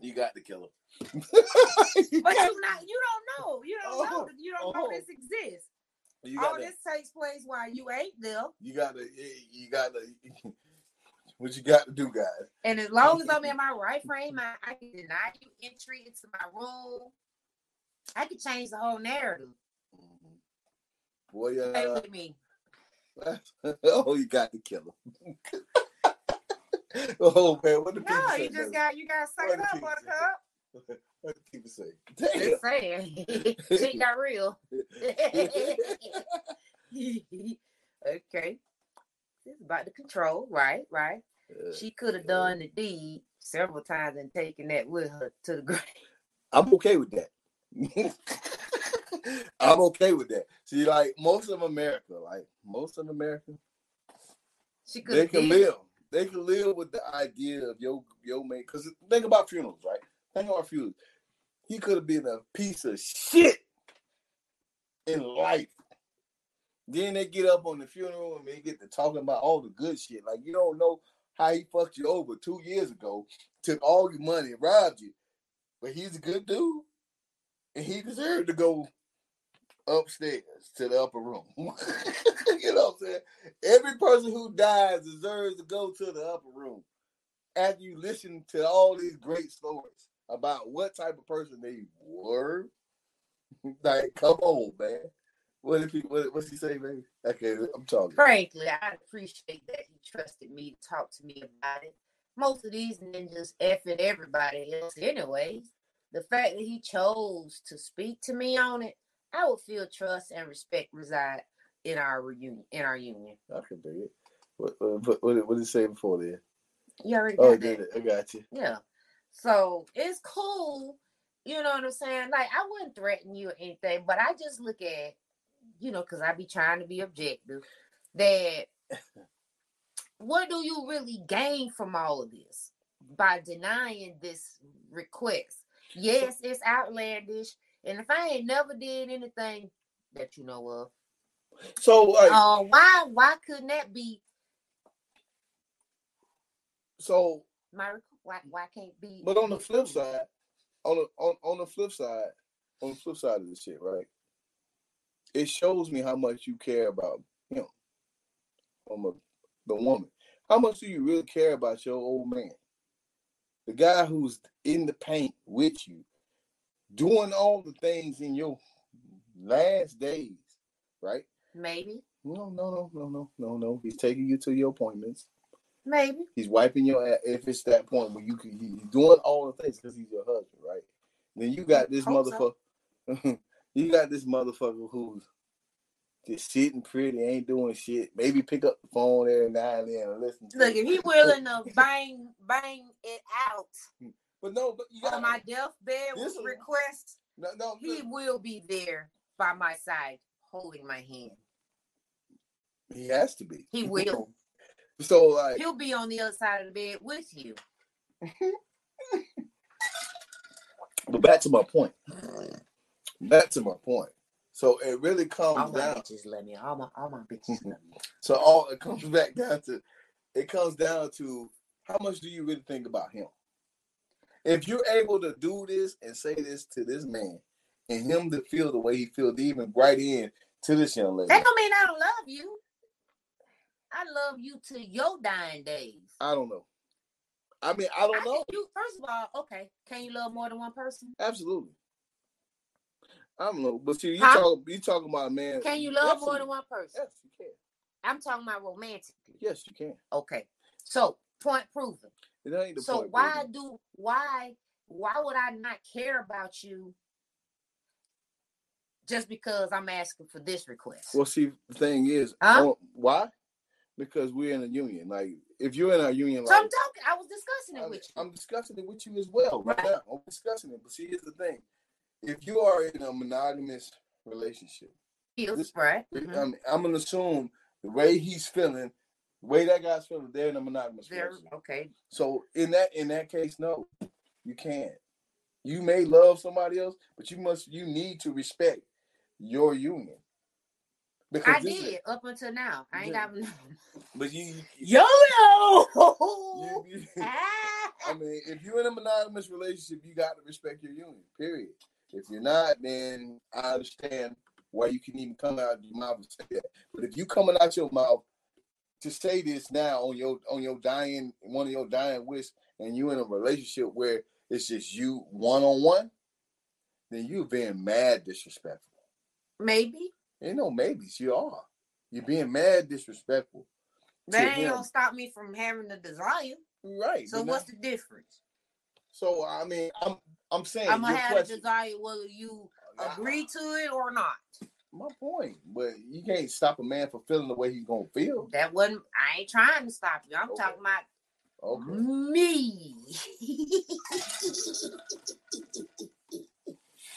You got to kill him. But you not you don't know. You don't know Oh, that you don't know oh. this exists. You All got to. this takes place while you ain't there. You got to. You got to. What you got to do, guys? And as long as I'm in my right frame, I, I can deny you entry into my room. I can change the whole narrative. Boy, Stay uh, with me. oh, you got to kill him. oh man, what the No, you just got you gotta suck it up, buttercup. What the people say? Damn. Just saying. Shit got real. okay. Is about the control, right? Right. Uh, She could have done the deed several times and taken that with her to the grave. I'm okay with that. I'm okay with that. See, like most of America, like most of America, She they can live. They can live with the idea of your your mate. Because think about funerals, right? For you. He could have been a piece of shit in life. Then they get up on the funeral and they get to talking about all the good shit. Like you don't know how he fucked you over two years ago, took all your money, robbed you. But he's a good dude. And he deserved to go upstairs to the upper room. you know what I'm saying? Every person who dies deserves to go to the upper room after you listen to all these great stories about what type of person they were. like, come on, man. What if he what, what's he say, baby? Okay, I'm talking. Frankly, I appreciate that he trusted me to talk to me about it. Most of these ninjas effing everybody else anyways. The fact that he chose to speak to me on it, I would feel trust and respect reside in our reunion in our union. I can dig it. What what what, what did it say before then? You already Oh, got did that. it? I got you. Yeah. So it's cool. You know what I'm saying? Like I wouldn't threaten you or anything, but I just look at, you know, because I be trying to be objective, that what do you really gain from all of this by denying this request? Yes, it's outlandish. And if I ain't never did anything that you know of, So like uh, why why couldn't that be so my requ- why why can't be but on the flip side, on the on, on the flip side, on the flip side of this shit, right? It shows me how much you care about him. On the, the woman. How much do you really care about your old man? The guy who's in the paint with you, doing all the things in your last days, right? maybe, No, no, no, no, no, no, no. He's taking you to your appointments. Maybe. He's wiping your ass if it's that point where you can he's doing all the things because he's your husband, right? Then you got this Hope so. motherfucker. you got this motherfucker who's just sitting pretty, ain't doing shit. Maybe pick up the phone every now and then and listen. To Look, if he willing to bang bang it out but no, but you got on my deathbed is- request, no, no. he will be there by my side, holding my hand. He has to be. He will. So like, He'll be on the other side of the bed with you. but back to my point. Mm. Back to my point. So it really comes All my down. bitches love me. All my all my bitches love me. So all it comes back down to it comes down to how much do you really think about him? If you're able to do this and say this to this man and him to feel the way he feels, even right in to this young lady, That don't mean I don't love you. I love you to your dying days. I don't know. I mean, I I don't know. you first of all, okay, can you love more than one person? Absolutely. I don't know. But see, you Huh? talk you talking about a man. Can you love more than one person? Yes, you can. I'm talking about romantically. Yes, you can. Okay. So point proven. It ain't the So point, why baby. do why why would I not care about you just because I'm asking for this request? Well, see, the thing is, Huh? why? Because we're in a union. Like, if you're in a union, so I'm talking. I was discussing it I'm, with you. I'm discussing it with you as well right, Right. now. I'm discussing it. But see, here's the thing: if you are in a monogamous relationship, Feels this- right. Mhm. I'm, I'm gonna assume the way he's feeling, the way that guy's feeling, they're in a monogamous There- relationship. okay. So in that in that case, no, you can't. You may love somebody else, but you must you need to respect your union. I this is- did up until now. I ain't Yeah. got but you, YOLO. you, you Ah. I mean, if you're in a monogamous relationship, you got to respect your union. Period. If you're not, then I understand why you can even come out of your mouth and say that. But if you coming out your mouth to say this now on your on your dying one of your dying wish, and you in a relationship where it's just you one on one, then you're being mad disrespectful. Maybe Ain't no maybes. You are. You're being mad disrespectful. that ain't him. gonna stop me from having the desire. Right. So what's now- the difference? so I mean, I'm I'm saying I'm gonna have question- the desire whether you uh, agree to it or not. My point, but you can't stop a man from feeling the way he's gonna feel. That wasn't. I ain't trying to stop you. I'm Okay. talking about Okay. me.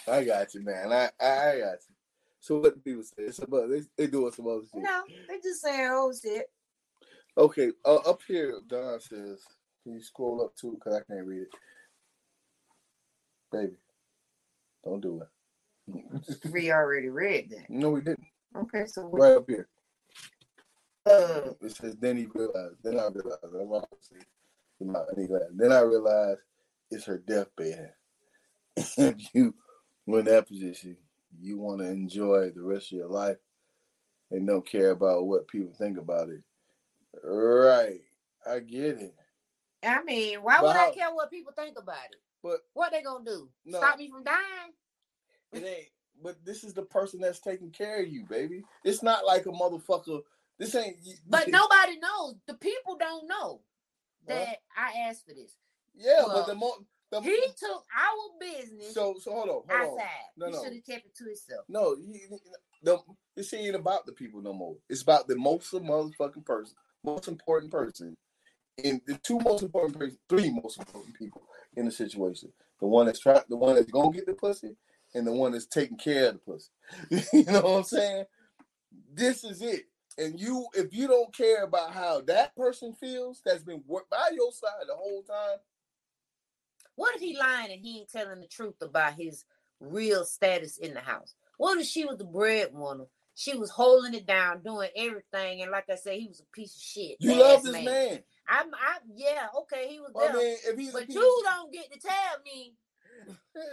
I got you, man. I I got you. So what do people say? It's about they they doing some other shit. no, they just saying oh shit. Okay, uh, up here, Don says, can you scroll up too? Because I can't read it. baby, don't do it. We already read that. no, we didn't. Okay, so what, Right up here. uh, It says, then he realized, then I realized, that's what I see. Then I realized it's her deathbed. And you, in that position, you want to enjoy the rest of your life and don't care about what people think about it. Right. I get it. I mean, why But would I care what people think about it? But What they gonna do? No. Stop me from dying? it ain't. But this is the person that's taking care of you, baby. It's not like a motherfucker. This ain't. But nobody knows. The people don't know that I asked for this. Yeah, well, but the more. The, He took our business so so hold on, hold outside. on. No, he no. should have kept it to himself. No, he, the this ain't about the people no more. It's about the most motherfucking person, most important person, and the two most important person, three most important people in the situation. The one that's trying, the one that's gonna get the pussy, and the one that's taking care of the pussy. you know what I'm saying? This is it. And you, if you don't care about how that person feels, that's been worked by your side the whole time. What if he lying and he ain't telling the truth about his real status in the house? What if she was the breadwinner? She was holding it down, doing everything, and like I said, he was a piece of shit. You love this man. I'm, I, yeah, okay, he was I there, mean, if he's but you don't get to tell me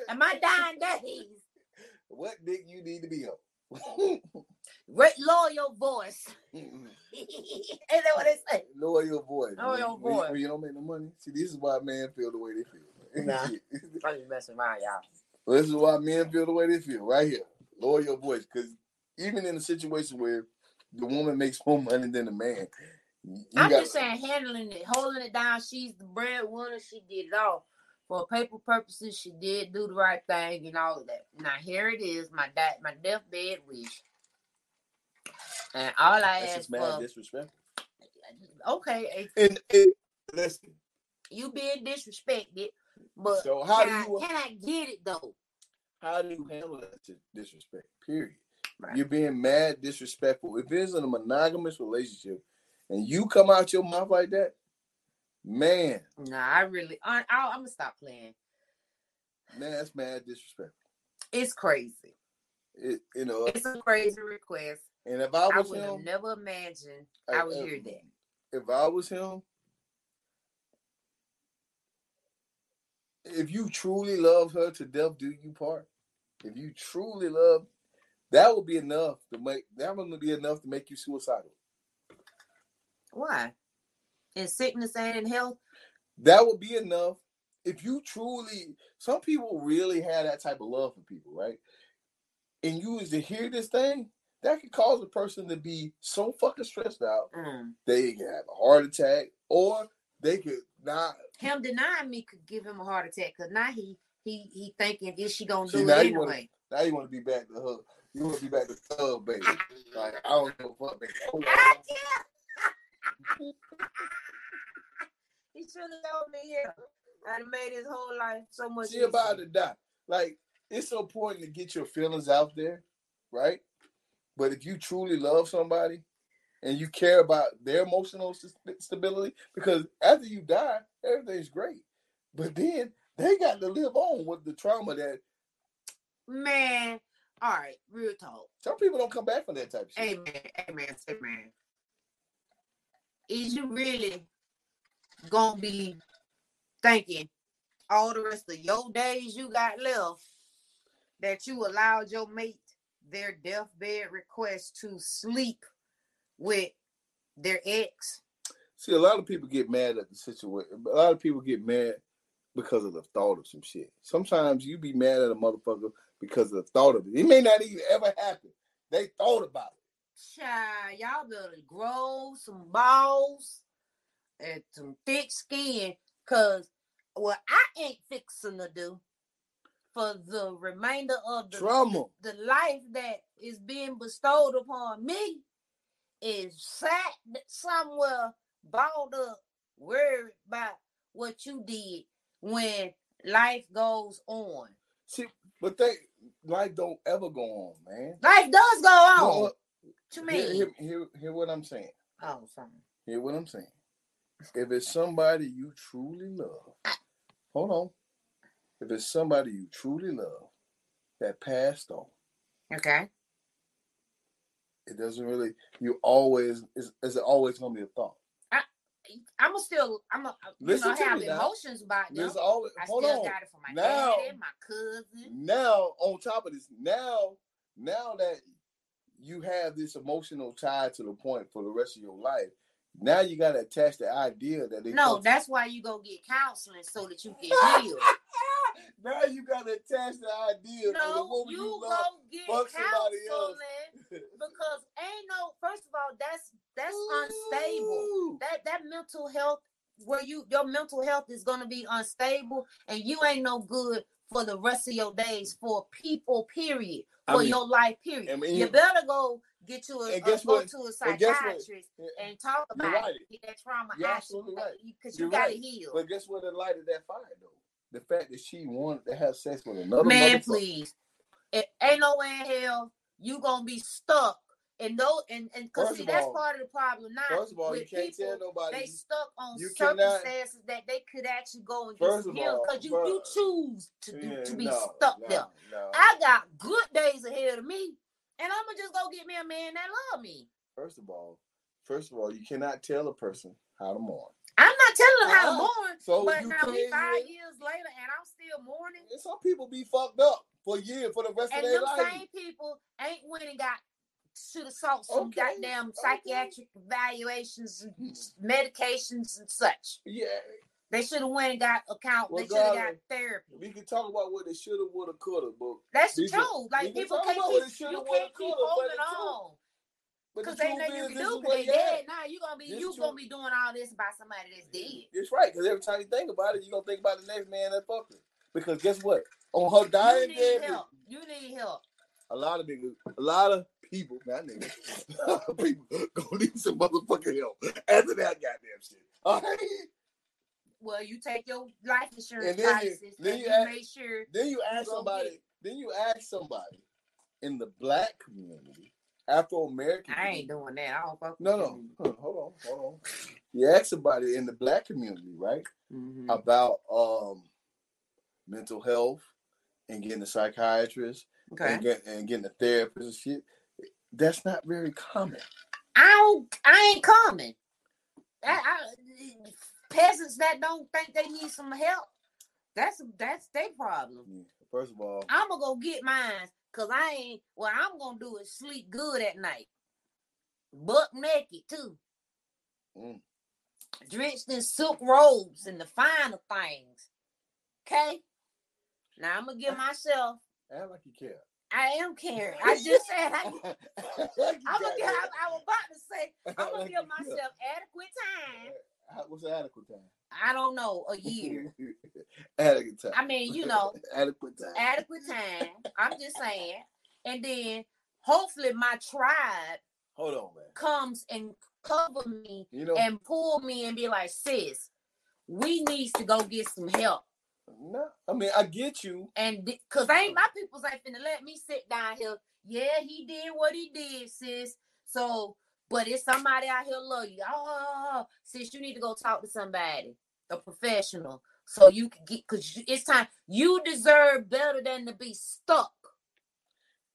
Am I dying days. what dick you need to be on. Re- lower your voice. Ain't that what they say? Lower your voice. Lower your voice. when you don't make no money. See, this is why men feel the way they feel. Nah. I'm just messing around, y'all. Well, this is why men feel the way they feel right here. Lower your voice, because even in a situation where the woman makes more money than the man, you I'm got just saying, handling it, holding it down. She's the breadwinner. She did it all for paper purposes. She did do the right thing and all of that. Now here it is, my dad, my deathbed wish, and all I that's asked just for. disrespect. Okay, eh. And, and listen, you being disrespected, but so how can, do you I, can I get it though? how do you handle that disrespect? Period. Right. You're being mad disrespectful. If it's in a monogamous relationship and you come out your mouth like that, man, Nah, I really, I, I, I'm gonna stop playing. man, that's mad disrespectful. It's crazy. It, you know, uh It's a crazy request. and if I I was would him, never imagined I- I would I- hear that. if I was him, if you truly love her to death, do you part? If you truly love, that would be enough to make that would be enough to make you suicidal. Why? In sickness and in health? That would be enough. If you truly, some people really have that type of love for people, right? And you was to hear this thing, that could cause a person to be so fucking stressed out, Mm. they can have a heart attack, or they could not. Him denying me could give him a heart attack because now he he he thinking is she gonna See, do it you wanna- anyway? Now you want to be back to her. You want to be back to thug, baby. Like I don't give a fuck, baby. I he should have told me yeah. I'd made his whole life so much She about to die. Like it's so important to get your feelings out there, right? But if you truly love somebody and you care about their emotional st- stability, because after you die, everything's great. But then they got to live on with the trauma that Man, all right, real talk. some people don't come back from that type of shit. Amen, amen, amen. Is you really gonna be thinking all the rest of your days you got left that you allowed your mate their deathbed request to sleep with their ex? See, a lot of people get mad at the situation. A lot of people get mad because of the thought of some shit. Sometimes you be mad at a motherfucker because of the thought of it. It may not even ever happen. They thought about it. Child, y'all better grow some balls and some thick skin. Cause what I ain't fixing to do for the remainder of the Trauma. the life that is being bestowed upon me is sat somewhere balled up, worried about what you did when life goes on. See, but they life don't ever go on, man. Life does go on. Uh, no, What you hear, hear, hear, hear what I'm saying. Oh, sorry. Hear what I'm saying. If it's somebody you truly love, hold on. if it's somebody you truly love that passed on, Okay. It doesn't really. You always is is it always gonna be a thought? I'm gonna still. I'm a. You Listen know, to have me now. emotions about them. Always I hold still on. got it from my Now- daddy, my cousin. Now on top of this, now now that you have this emotional tie to the point for the rest of your life, now you gotta attach the idea that they No, that's why you go get counseling so that you can heal. Now you gotta attach the idea of the no, you you, go love. get fuck somebody else. counseling because ain't no. First of all, that's that's unstable. That that mental health where you your mental health is gonna be unstable, and you ain't no good for the rest of your days for people. Period. I For mean- your life. Period. I mean, you you- better go get you a, And guess go what? to a And psychiatrist and talk You're about right. it. Get that trauma You're out absolutely right. because you You're gotta right. heal. But guess what? In light of that fire, though, the fact that she wanted to have sex with another Man, please. It ain't no way in hell you gonna be stuck. And no, and and because see that's all- part of the problem now. First of all, you can't people, tell nobody. they stuck on you cannot- circumstances that they could actually go and get First some of help all, because you, you choose to do, Yeah, to be no, stuck no, there. no. I got good days ahead of me, and I'm gonna just go get me a man that love me. First of all, first of all, you cannot tell a person how to mourn. Telling them how to mourn, So but now we five years later and I'm still mourning. And some people be fucked up for years, for the rest And of their them life. same people ain't went and got should have sought some Okay, goddamn okay. psychiatric evaluations and medications and such. Yeah, They should have went and got account. Well, they should have got therapy. we can talk about what they should have, would have, could have, but That's the can- truth. Like people can't keep what it shoulda, you can't keep holding the on the because ain't truth nothing you can do because where they you dead now. You gonna be This you gonna be doing all this by somebody that's dead. It's right, because every time you think about it, you're gonna think about the next man that fucked her. Because guess what? On her You dying need dead, help. You need help. a lot of niggas, a lot of people, not niggas, a lot of people gonna need some motherfucking help after that goddamn shit. All right? Well, you take your life insurance And then you- then and you you ask- make sure Then you ask somebody, get- then you ask somebody in the black community, Afro American. I ain't doing that. I don't fuck. No, no. Huh, Hold on, hold on. You ask somebody in the black community, right, Mhm. about um mental health and getting a psychiatrist Okay. and, get, and getting a therapist and shit. That's not very common. I don't. I ain't coming. I, I, peasants that don't think they need some help. That's that's their problem. First of all, I'm gonna go get mine because I ain't. What I'm gonna do is sleep good at night, buck naked too, Mm. drenched in silk robes and the finer things. Okay. Now I'm gonna give myself. act like you care. I am caring. I just said I, like I'm gonna give. I. I was about to say I'm gonna like give care. myself adequate time. How- What's adequate time? I don't know a year. adequate time. I mean, you know, adequate time. adequate time. I'm just saying, and then hopefully my tribe Hold on, man. comes and cover me You know, and pull me and be like, sis, we needs to go get some help. no, I mean, I get you. And because ain't my people's ain't finna let me sit down here. Yeah, he did what he did, sis. So, but if somebody out here love you. Oh, sis, you need to go talk to somebody, a professional, so you can get because it's time. You deserve better than to be stuck.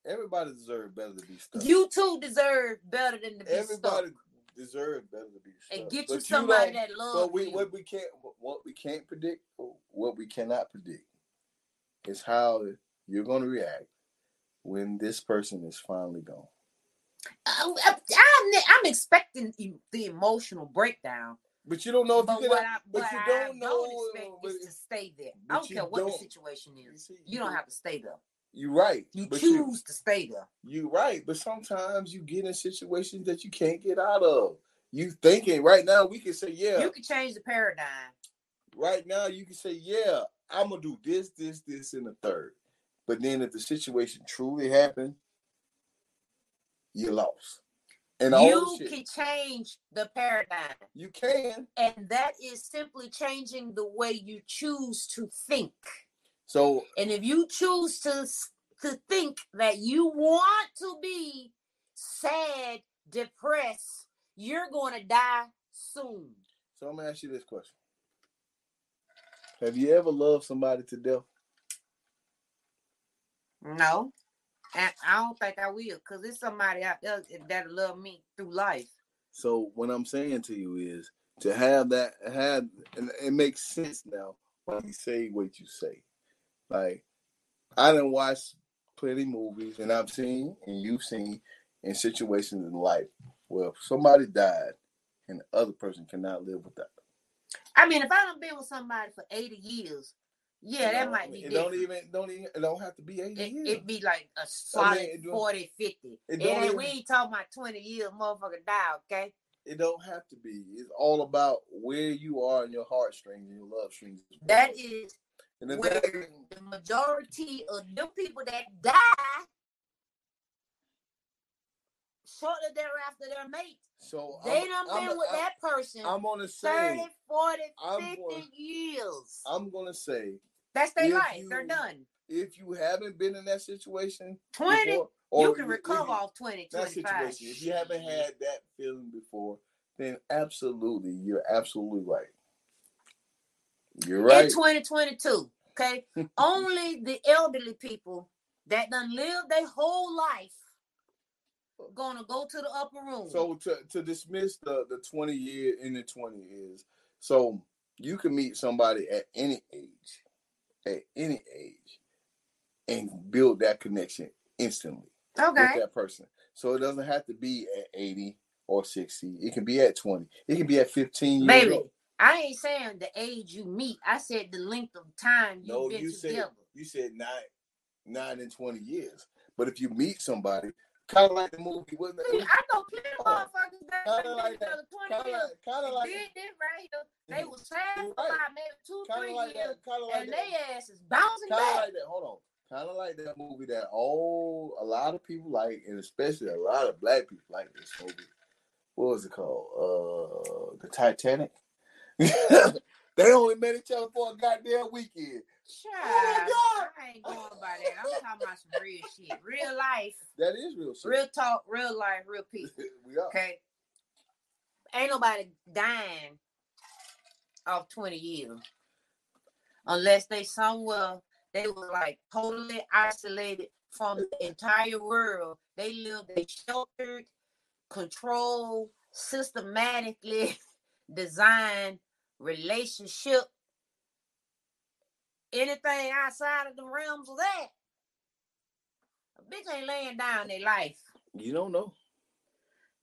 Everybody deserves better to be stuck. You too deserve better than to be stuck. Everybody stuck. deserves better to be stuck. And get But you somebody don't- that But loves we, you. what we can't, what we can't predict, what we cannot predict, is how you're going to react when this person is finally gone. Uh, I'm, I'm, I'm expecting the emotional breakdown. But you don't know if But you what. I, but what you don't know. don't expect but is to stay there. I don't care what the don't- situation you is. see, You don't have to stay there. You're right. You choose to stay there. You, you're right. But sometimes you get in situations that you can't get out of. You thinking right now we can say yeah. You can change the paradigm. right now you can say, yeah, I'm gonna do this, this, this, and the third. But then if the situation truly happened, you lost. And all you can change the paradigm. you can. And that is simply changing the way you choose to think. So And if you choose to, to think that you want to be sad, depressed, you're going to die soon. so I'm gonna ask you this question. Have you ever loved somebody to death? No, and I don't think I will, cause there's somebody out there that'll love me through life. So what I'm saying to you is to have that have and it makes sense now when you say what you say. Like I didn't watch plenty movies and I've seen and you've seen in situations in life where if somebody died and the other person cannot live without. I mean, if I don't been with somebody for 80 years, yeah, You that know, might be It different. don't even don't even it don't have to be 80 It, years. it'd be like a solid it don't- 40, 50. it It don't ain't, even- we ain't talking about 20 years, motherfucker die, okay? It don't have to be. It's all about where you are in your heartstrings and your love strings. That is and the where thing- the majority of them people that die shortly thereafter their mate. so They I'm- done I'm- been with I'm- that person I'm gonna say 30, say 40, I'm 50 gonna- years. I'm gonna say That's their if life. They're done. if you haven't been in that situation 20, before, you can recover if- off 20, that 25. situation. If you haven't had that feeling before, then absolutely, you're absolutely right. You're right. in 2022. Okay, only the elderly people that done lived their whole life gonna go to the upper room. So to, to dismiss the the 20 year in the 20 years, so you can meet somebody at any age, at any age, and build that connection instantly. okay, with that person. So it doesn't have to be at 80 or 60. It can be at 20. It can be at 15 years baby. old. I ain't saying the age you meet. I said the length of time you've No, been you said together. you said nine nine and 20 years. But if you meet somebody, kind of like the movie, wasn't it? I know plenty of motherfuckers that kinda been like that. 20 Kind years. of kind of They like did this right here. They was sad for right. about maybe two, kind three like years, that. Kind of like and that. they ass is bouncing Kind of back. like that. Hold on. Kind of like that movie that all a lot of people like, and especially a lot of black people like this movie. What was it called? Uh, the Titanic. they only met each other for a goddamn weekend. Child, Oh. I ain't going by that. I'm talking about some real shit, real life, That is real shit. real talk, real life, real people. we are. Okay, ain't nobody dying off 20 years unless they somewhere they were like totally isolated from the entire world. They lived a sheltered, controlled, systematically designed relationship. Anything outside of the realms of that, a bitch ain't laying down their life. You don't know.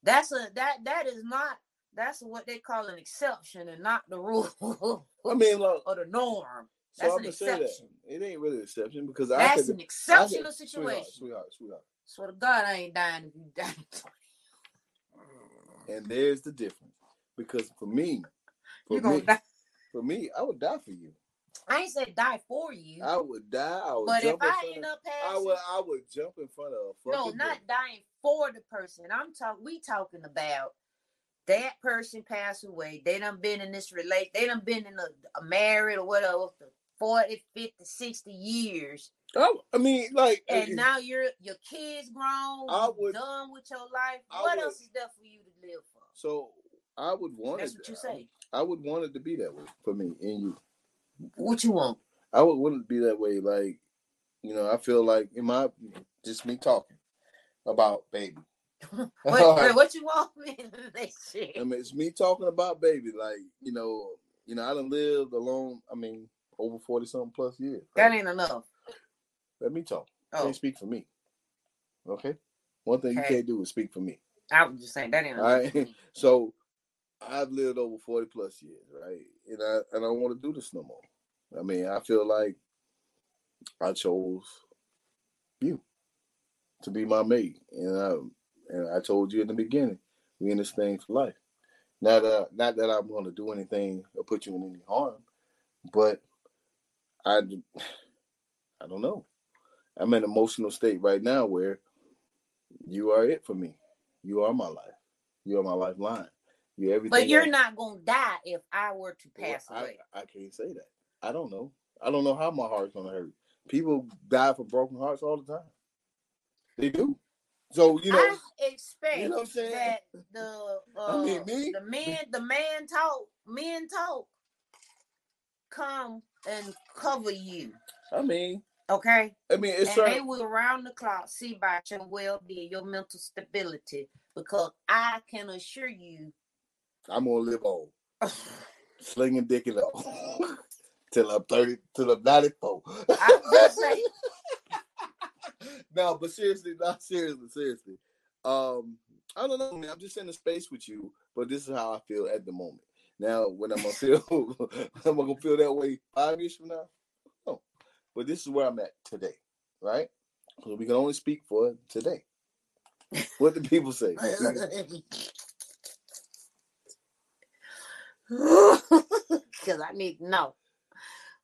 That's a that that is not that's what they call an exception and not the rule I mean, look. or the norm. So That's I'm an gonna say that exception. it ain't really an exception because I That's an exceptional could- situation. Sweetheart, sweetheart, sweetheart. Swear to God, I ain't dying if you die. And there's the difference because for me, for You gonna me, for me, I would die for you. I ain't said die for you, I would die. I would but if I end of. up I would. I would jump in front of a no, not dying for the person. I'm talking. We talking about that person passed away. They done been in this relate. They done been in a, a married or whatever for 40, 50, 60 years. I, I mean, like, uh, and if- now you're your kids grown, I would- done with your life. I what would- else is there for you to live for? so I would want That's it. what you say. I would want it to be that way for me and you. What you want? I would to be that way. Like, you know, I feel like in my just me talking about baby. What, wait, what you want me to? I mean, it's me talking about baby. Like, you know, you know, I done lived alone. I mean, over forty something plus years. That ain't enough. Let me talk. Oh, Can't speak for me. Okay. One thing you can't do is speak for me. I was just saying that ain't All enough. right. So I've lived over 40 plus years, right? And I and I don't want to do this no more. I mean, I feel like I chose you to be my mate. And I and I told you in the beginning, we in this thing for life. Not uh, not that I'm gonna do anything or put you in any harm, but I I don't know. I'm in an emotional state right now where you are it for me. You are my life. You are my lifeline. You're everything. But you're else. not gonna die if I were to Well, pass I, away. I can't say that. I don't know. I don't know how my heart's gonna hurt. People die from broken hearts all the time. They do. So you know, I expect you know what I'm saying? that the uh, I mean, me- the men the man talk men talk come and cover you. I mean, Okay. I mean, it's and certain- they will round the clock see about your well being, your mental stability, because I can assure you, I'm gonna live on slinging dick it off till I'm thirty, till I'm ninety four. I say, no, but seriously, not seriously, seriously. Um, I don't know, man. I'm just in a space with you, but this is how I feel at the moment. Now, when I'm gonna feel, I'm gonna feel that way five years from now. No, but this is where I'm at today, right? So we can only speak for today. What do people say? because I need to know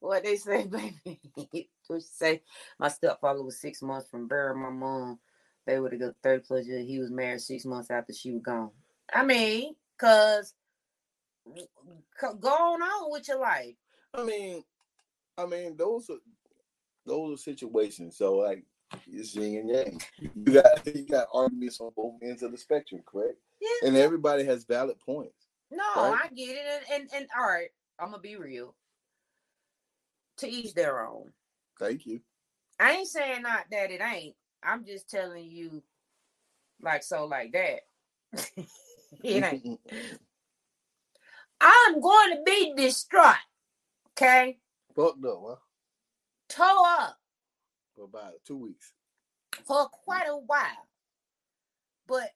what they say, baby. what she say? My stepfather was six months from burying my mom. They would have got 30 plus years. He was married six months after she was gone. I mean, because go on on with your life. I mean, I mean, those are those are situations. So like, it's yin and yang. You got you got arguments on both ends of the spectrum, correct? Yeah. And everybody has valid points. No, Right. I get it. And, and and all right, I'm gonna be real. To each their own. Thank you. I ain't saying not that it ain't. I'm just telling you, like so, like that. it ain't. I'm going to be distraught. Okay, Fucked up, huh? toe up For about two weeks. for quite a while, but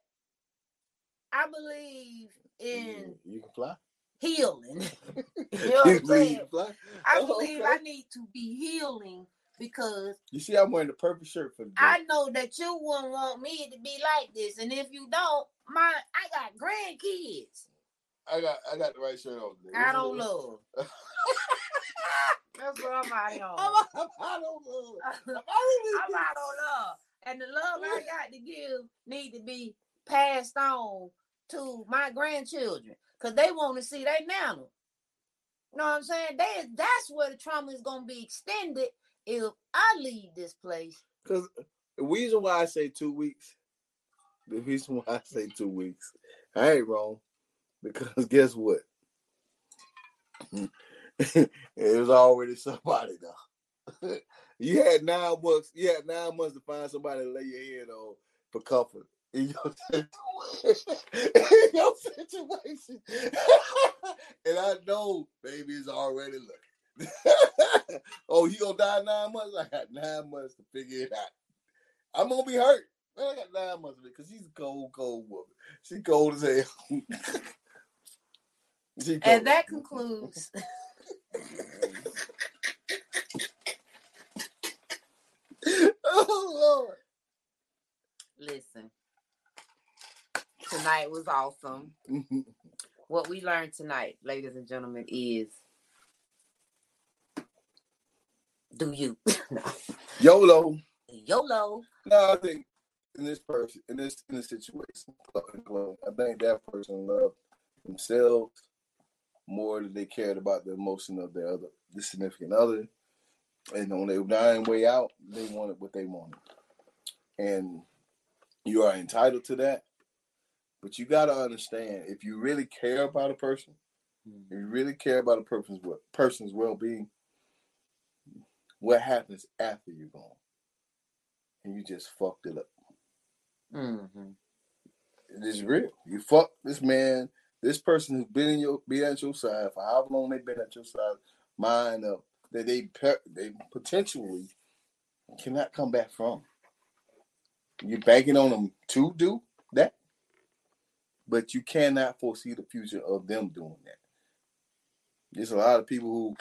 I believe in you can fly. Healing. you know what I'm saying? you can fly? I Oh, believe. I need to be healing because You see, I'm wearing the purple shirt for the. I know that you wouldn't want me to be like this, and if you don't, my I got grandkids. I got I got the right shirt on. today. I don't love. That's what I'm out I'm, on. I'm, I don't know. I'm I out on love, and the love I got to give need to be passed on to my grandchildren because they want to see their nana. You know what I'm saying? They that's where the trauma is gonna be extended if I leave this place. Because the reason why I say two weeks, the reason why I say two weeks, I ain't wrong. Because guess what? it was already somebody though. you had nine months. You had nine months to find somebody to lay your head on for comfort in your situation. in your situation. and I know baby is already looking. oh, he gonna die nine months? I got nine months to figure it out. I'm gonna be hurt. Man, I got nine months of it because she's a cold, cold woman. She cold as hell. Cold. And that concludes. oh Lord. Listen, tonight was awesome. What we learned tonight, ladies and gentlemen, is do you YOLO. YOLO? No, I think in this person, in this in this situation, I think that person loved themselves more than they cared about the emotion of their other, the significant other. And on their dying way out, they wanted what they wanted, and you are entitled to that. But you got to understand, if you really care about a person, if you really care about a person's person's well being, what happens after you're gone? And you just fucked it up. Mm-hmm. It is real. You fuck this man, this person who's been in your been at your side for however long they've been at your side, mind up that they pe- they potentially cannot come back from. You're banking on them to do but you cannot foresee the future of them doing that. There's a lot of people who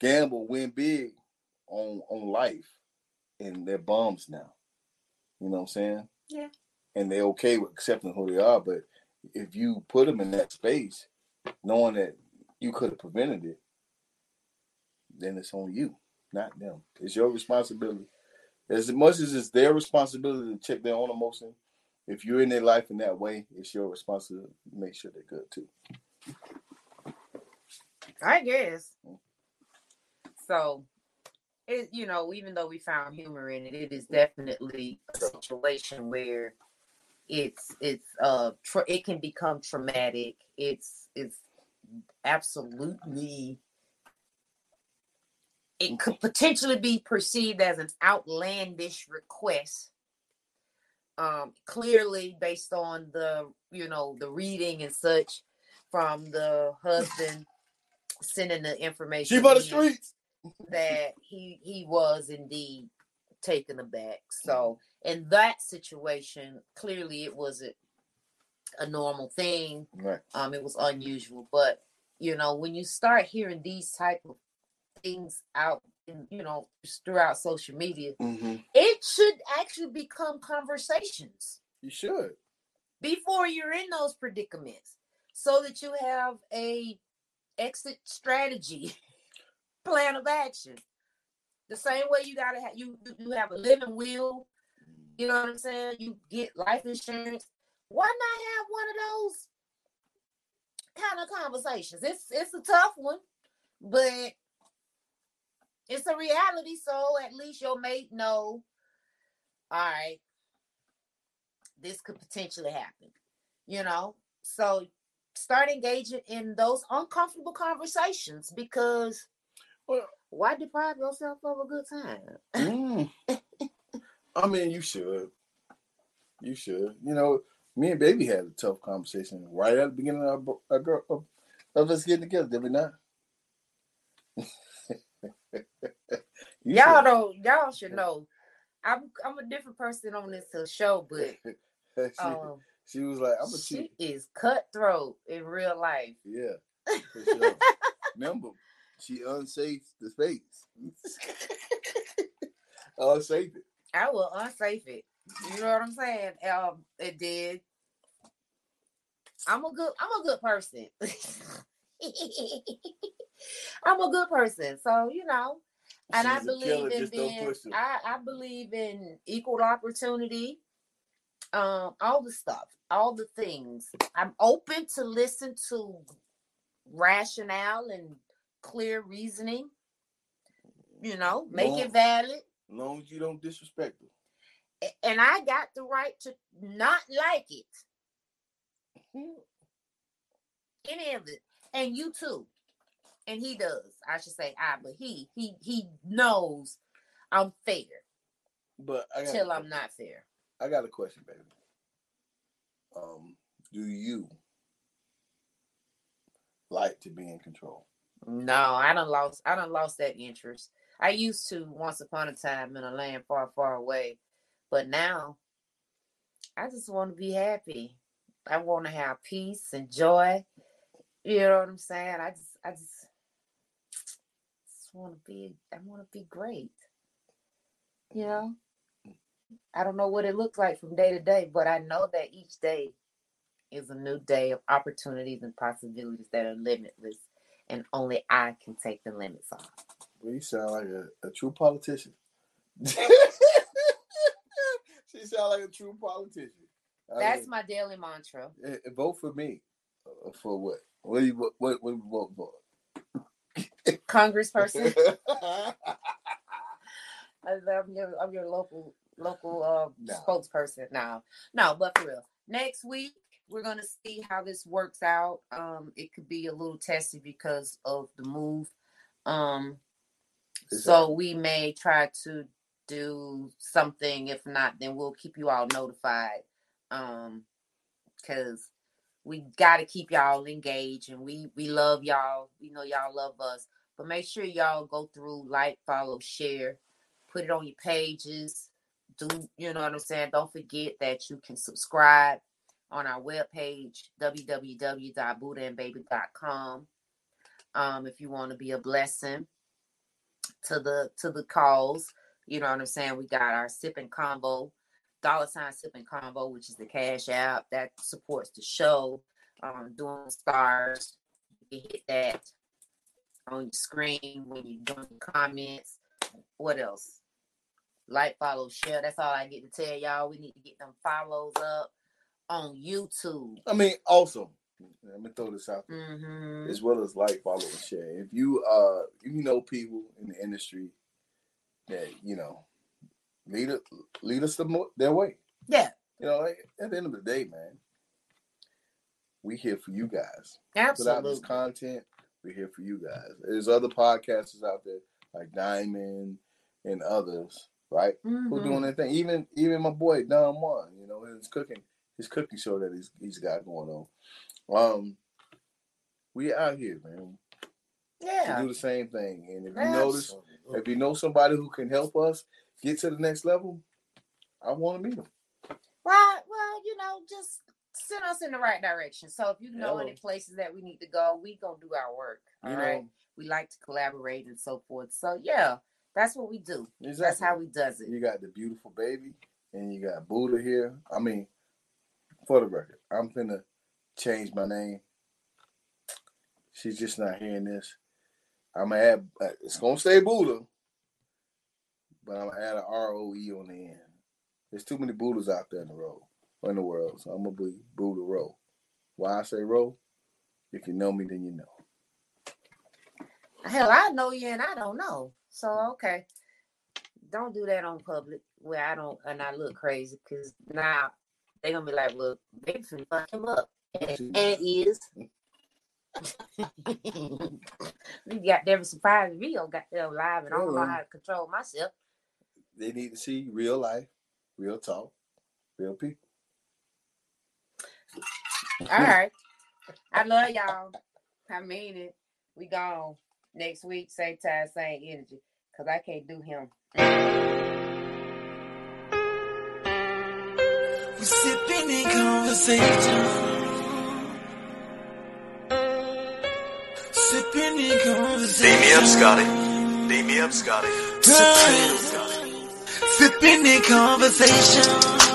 gamble, win big on on life, and they're bums now. You know what I'm saying? Yeah. And they're okay with accepting who they are, but if you put them in that space, knowing that you could have prevented it, then it's on you, not them. It's your responsibility. As much as it's their responsibility to check their own emotion, if you're in their life in that way, it's your responsibility to make sure they're good too. I guess. So, it you know, even though we found humor in it, it is definitely a situation where it's it's uh tra- it can become traumatic. It's it's absolutely it could potentially be perceived as an outlandish request. Um, clearly based on the you know the reading and such from the husband sending the information. She for the streets. that he he was indeed taken aback. So in that situation, clearly it wasn't a normal thing. Right. Um, it was unusual. But you know, when you start hearing these type of things out, you know, throughout social media, Mm-hmm. it should actually become conversations You should. before you're in those predicaments, so that you have a exit strategy plan of action. The same way you gotta have you you- you have a living will. You know what I'm saying? You get life insurance. Why not have one of those kind of conversations? It's it's a tough one, but it's a reality. So at least your mate know. All right, this could potentially happen. You know, so start engaging in those uncomfortable conversations because Well- why deprive yourself of a good time? Mm. I mean, you should. You should. You know, me and Baby had a tough conversation right at the beginning of, our, our girl, of, of us getting together, did we not? Y'all don't y'all should know. I'm I'm a different person on this show, but she, um, she was like, I'm a she is cutthroat in real life. Yeah. Sure. Remember, she unsafe the space. unsafe it. I will unsafe it. You know what I'm saying? Um, it did. I'm a good. I'm a good person. I'm a good person. So you know, and I She's killer, believe in being. I I believe in equal opportunity. Um, all the stuff, all the things. I'm open to listen to rationale and clear reasoning. You know, make Well- it valid. As long as you don't disrespect. A- and I got the right to not like it. Any of it. And you too. And he does. I should say I, but he he he knows I'm fair But till I'm not fair. I got a question, baby. Um, do you like to be in control? No, I don't lost I don't lost that interest. I used to once upon a time in a land far, far away. But now I just want to be happy. I want to have peace and joy. You know what I'm saying? I just I just, just want to be I want to be great. You know? I don't know what it looks like from day to day, but I know that each day is a new day of opportunities and possibilities that are limitless and only I can take the limits off. Well, you sound like a, a true politician. she sound like a true politician. I That's mean, my daily mantra. eh, eh, vote for me. Uh, For what? What do you what what, what you vote for? Congressperson. I'm your I'm your local local uh, No. spokesperson now. No, but for real. Next week we're gonna see how this works out. Um, it could be a little testy because of the move. Um, so we may try to do something. If not, then we'll keep you all notified. Um, because we got to keep y'all engaged, and we we love y'all. We know y'all love us, but make sure y'all go through, like, follow, share, put it on your pages. Do you know what I'm saying? Don't forget that you can subscribe on our webpage www.buddhaandbaby.com. Um, if you want to be a blessing to the to the cause. You know what I'm saying? We got our sipping combo, dollar sign sipping combo, which is the cash app that supports the show. Um, doing stars, you can hit that on your screen when you're doing your comments. What else? Like, follow, share. That's all I get to tell y'all. We need to get them follows up on YouTube. I mean, also, let me throw this out there. Mm-hmm. as well as like, follow, and share. If you uh you know people in the industry that you know lead it, lead us the mo- their way. Yeah, You know, at the end of the day, man, we here for you guys. Without this absolutely. content, we're here for you guys. There's other podcasters out there like Diamond and others, right? Mhm. Who doing their thing. Even even my boy Don Juan, you know, his cooking his cooking show that he's he's got going on. Um, we out here, man, to Yeah. do the same thing. And if you notice, if you know somebody who can help us get to the next level, I want to meet them. Well, well, you know, just send us in the right direction. So if you know Yeah. any places that we need to go, we gonna do our work. All You right. know, We like to collaborate and so forth. So yeah, that's what we do. exactly. That's how we does it. You got the beautiful baby, and you got Buddha here. I mean, for the record, I'm gonna change my name. She's just not hearing this. I'm gonna add. uh, It's gonna stay Buddha, but I'm gonna add an R O E on the end. There's too many Buddhas out there in the road, in the world, so I'm gonna be Buddha Row. Why I say Row? If you know me, then you know. Hell, I know you and I don't know. So okay. Don't do that on public where I don't and I look crazy because now they gonna be like, look, they finna fuck him up. And, and it is. you got them surprise video got them live and I don't know how to control myself. They need to see real life, real talk, real people. All right. I love y'all. I mean it. We gone next week, same time, same energy. Cause I can't do him. We sipping in conversation. Sipping in conversation. Beam me up, Scotty. Beam me up, Scotty. Sipping in conversation.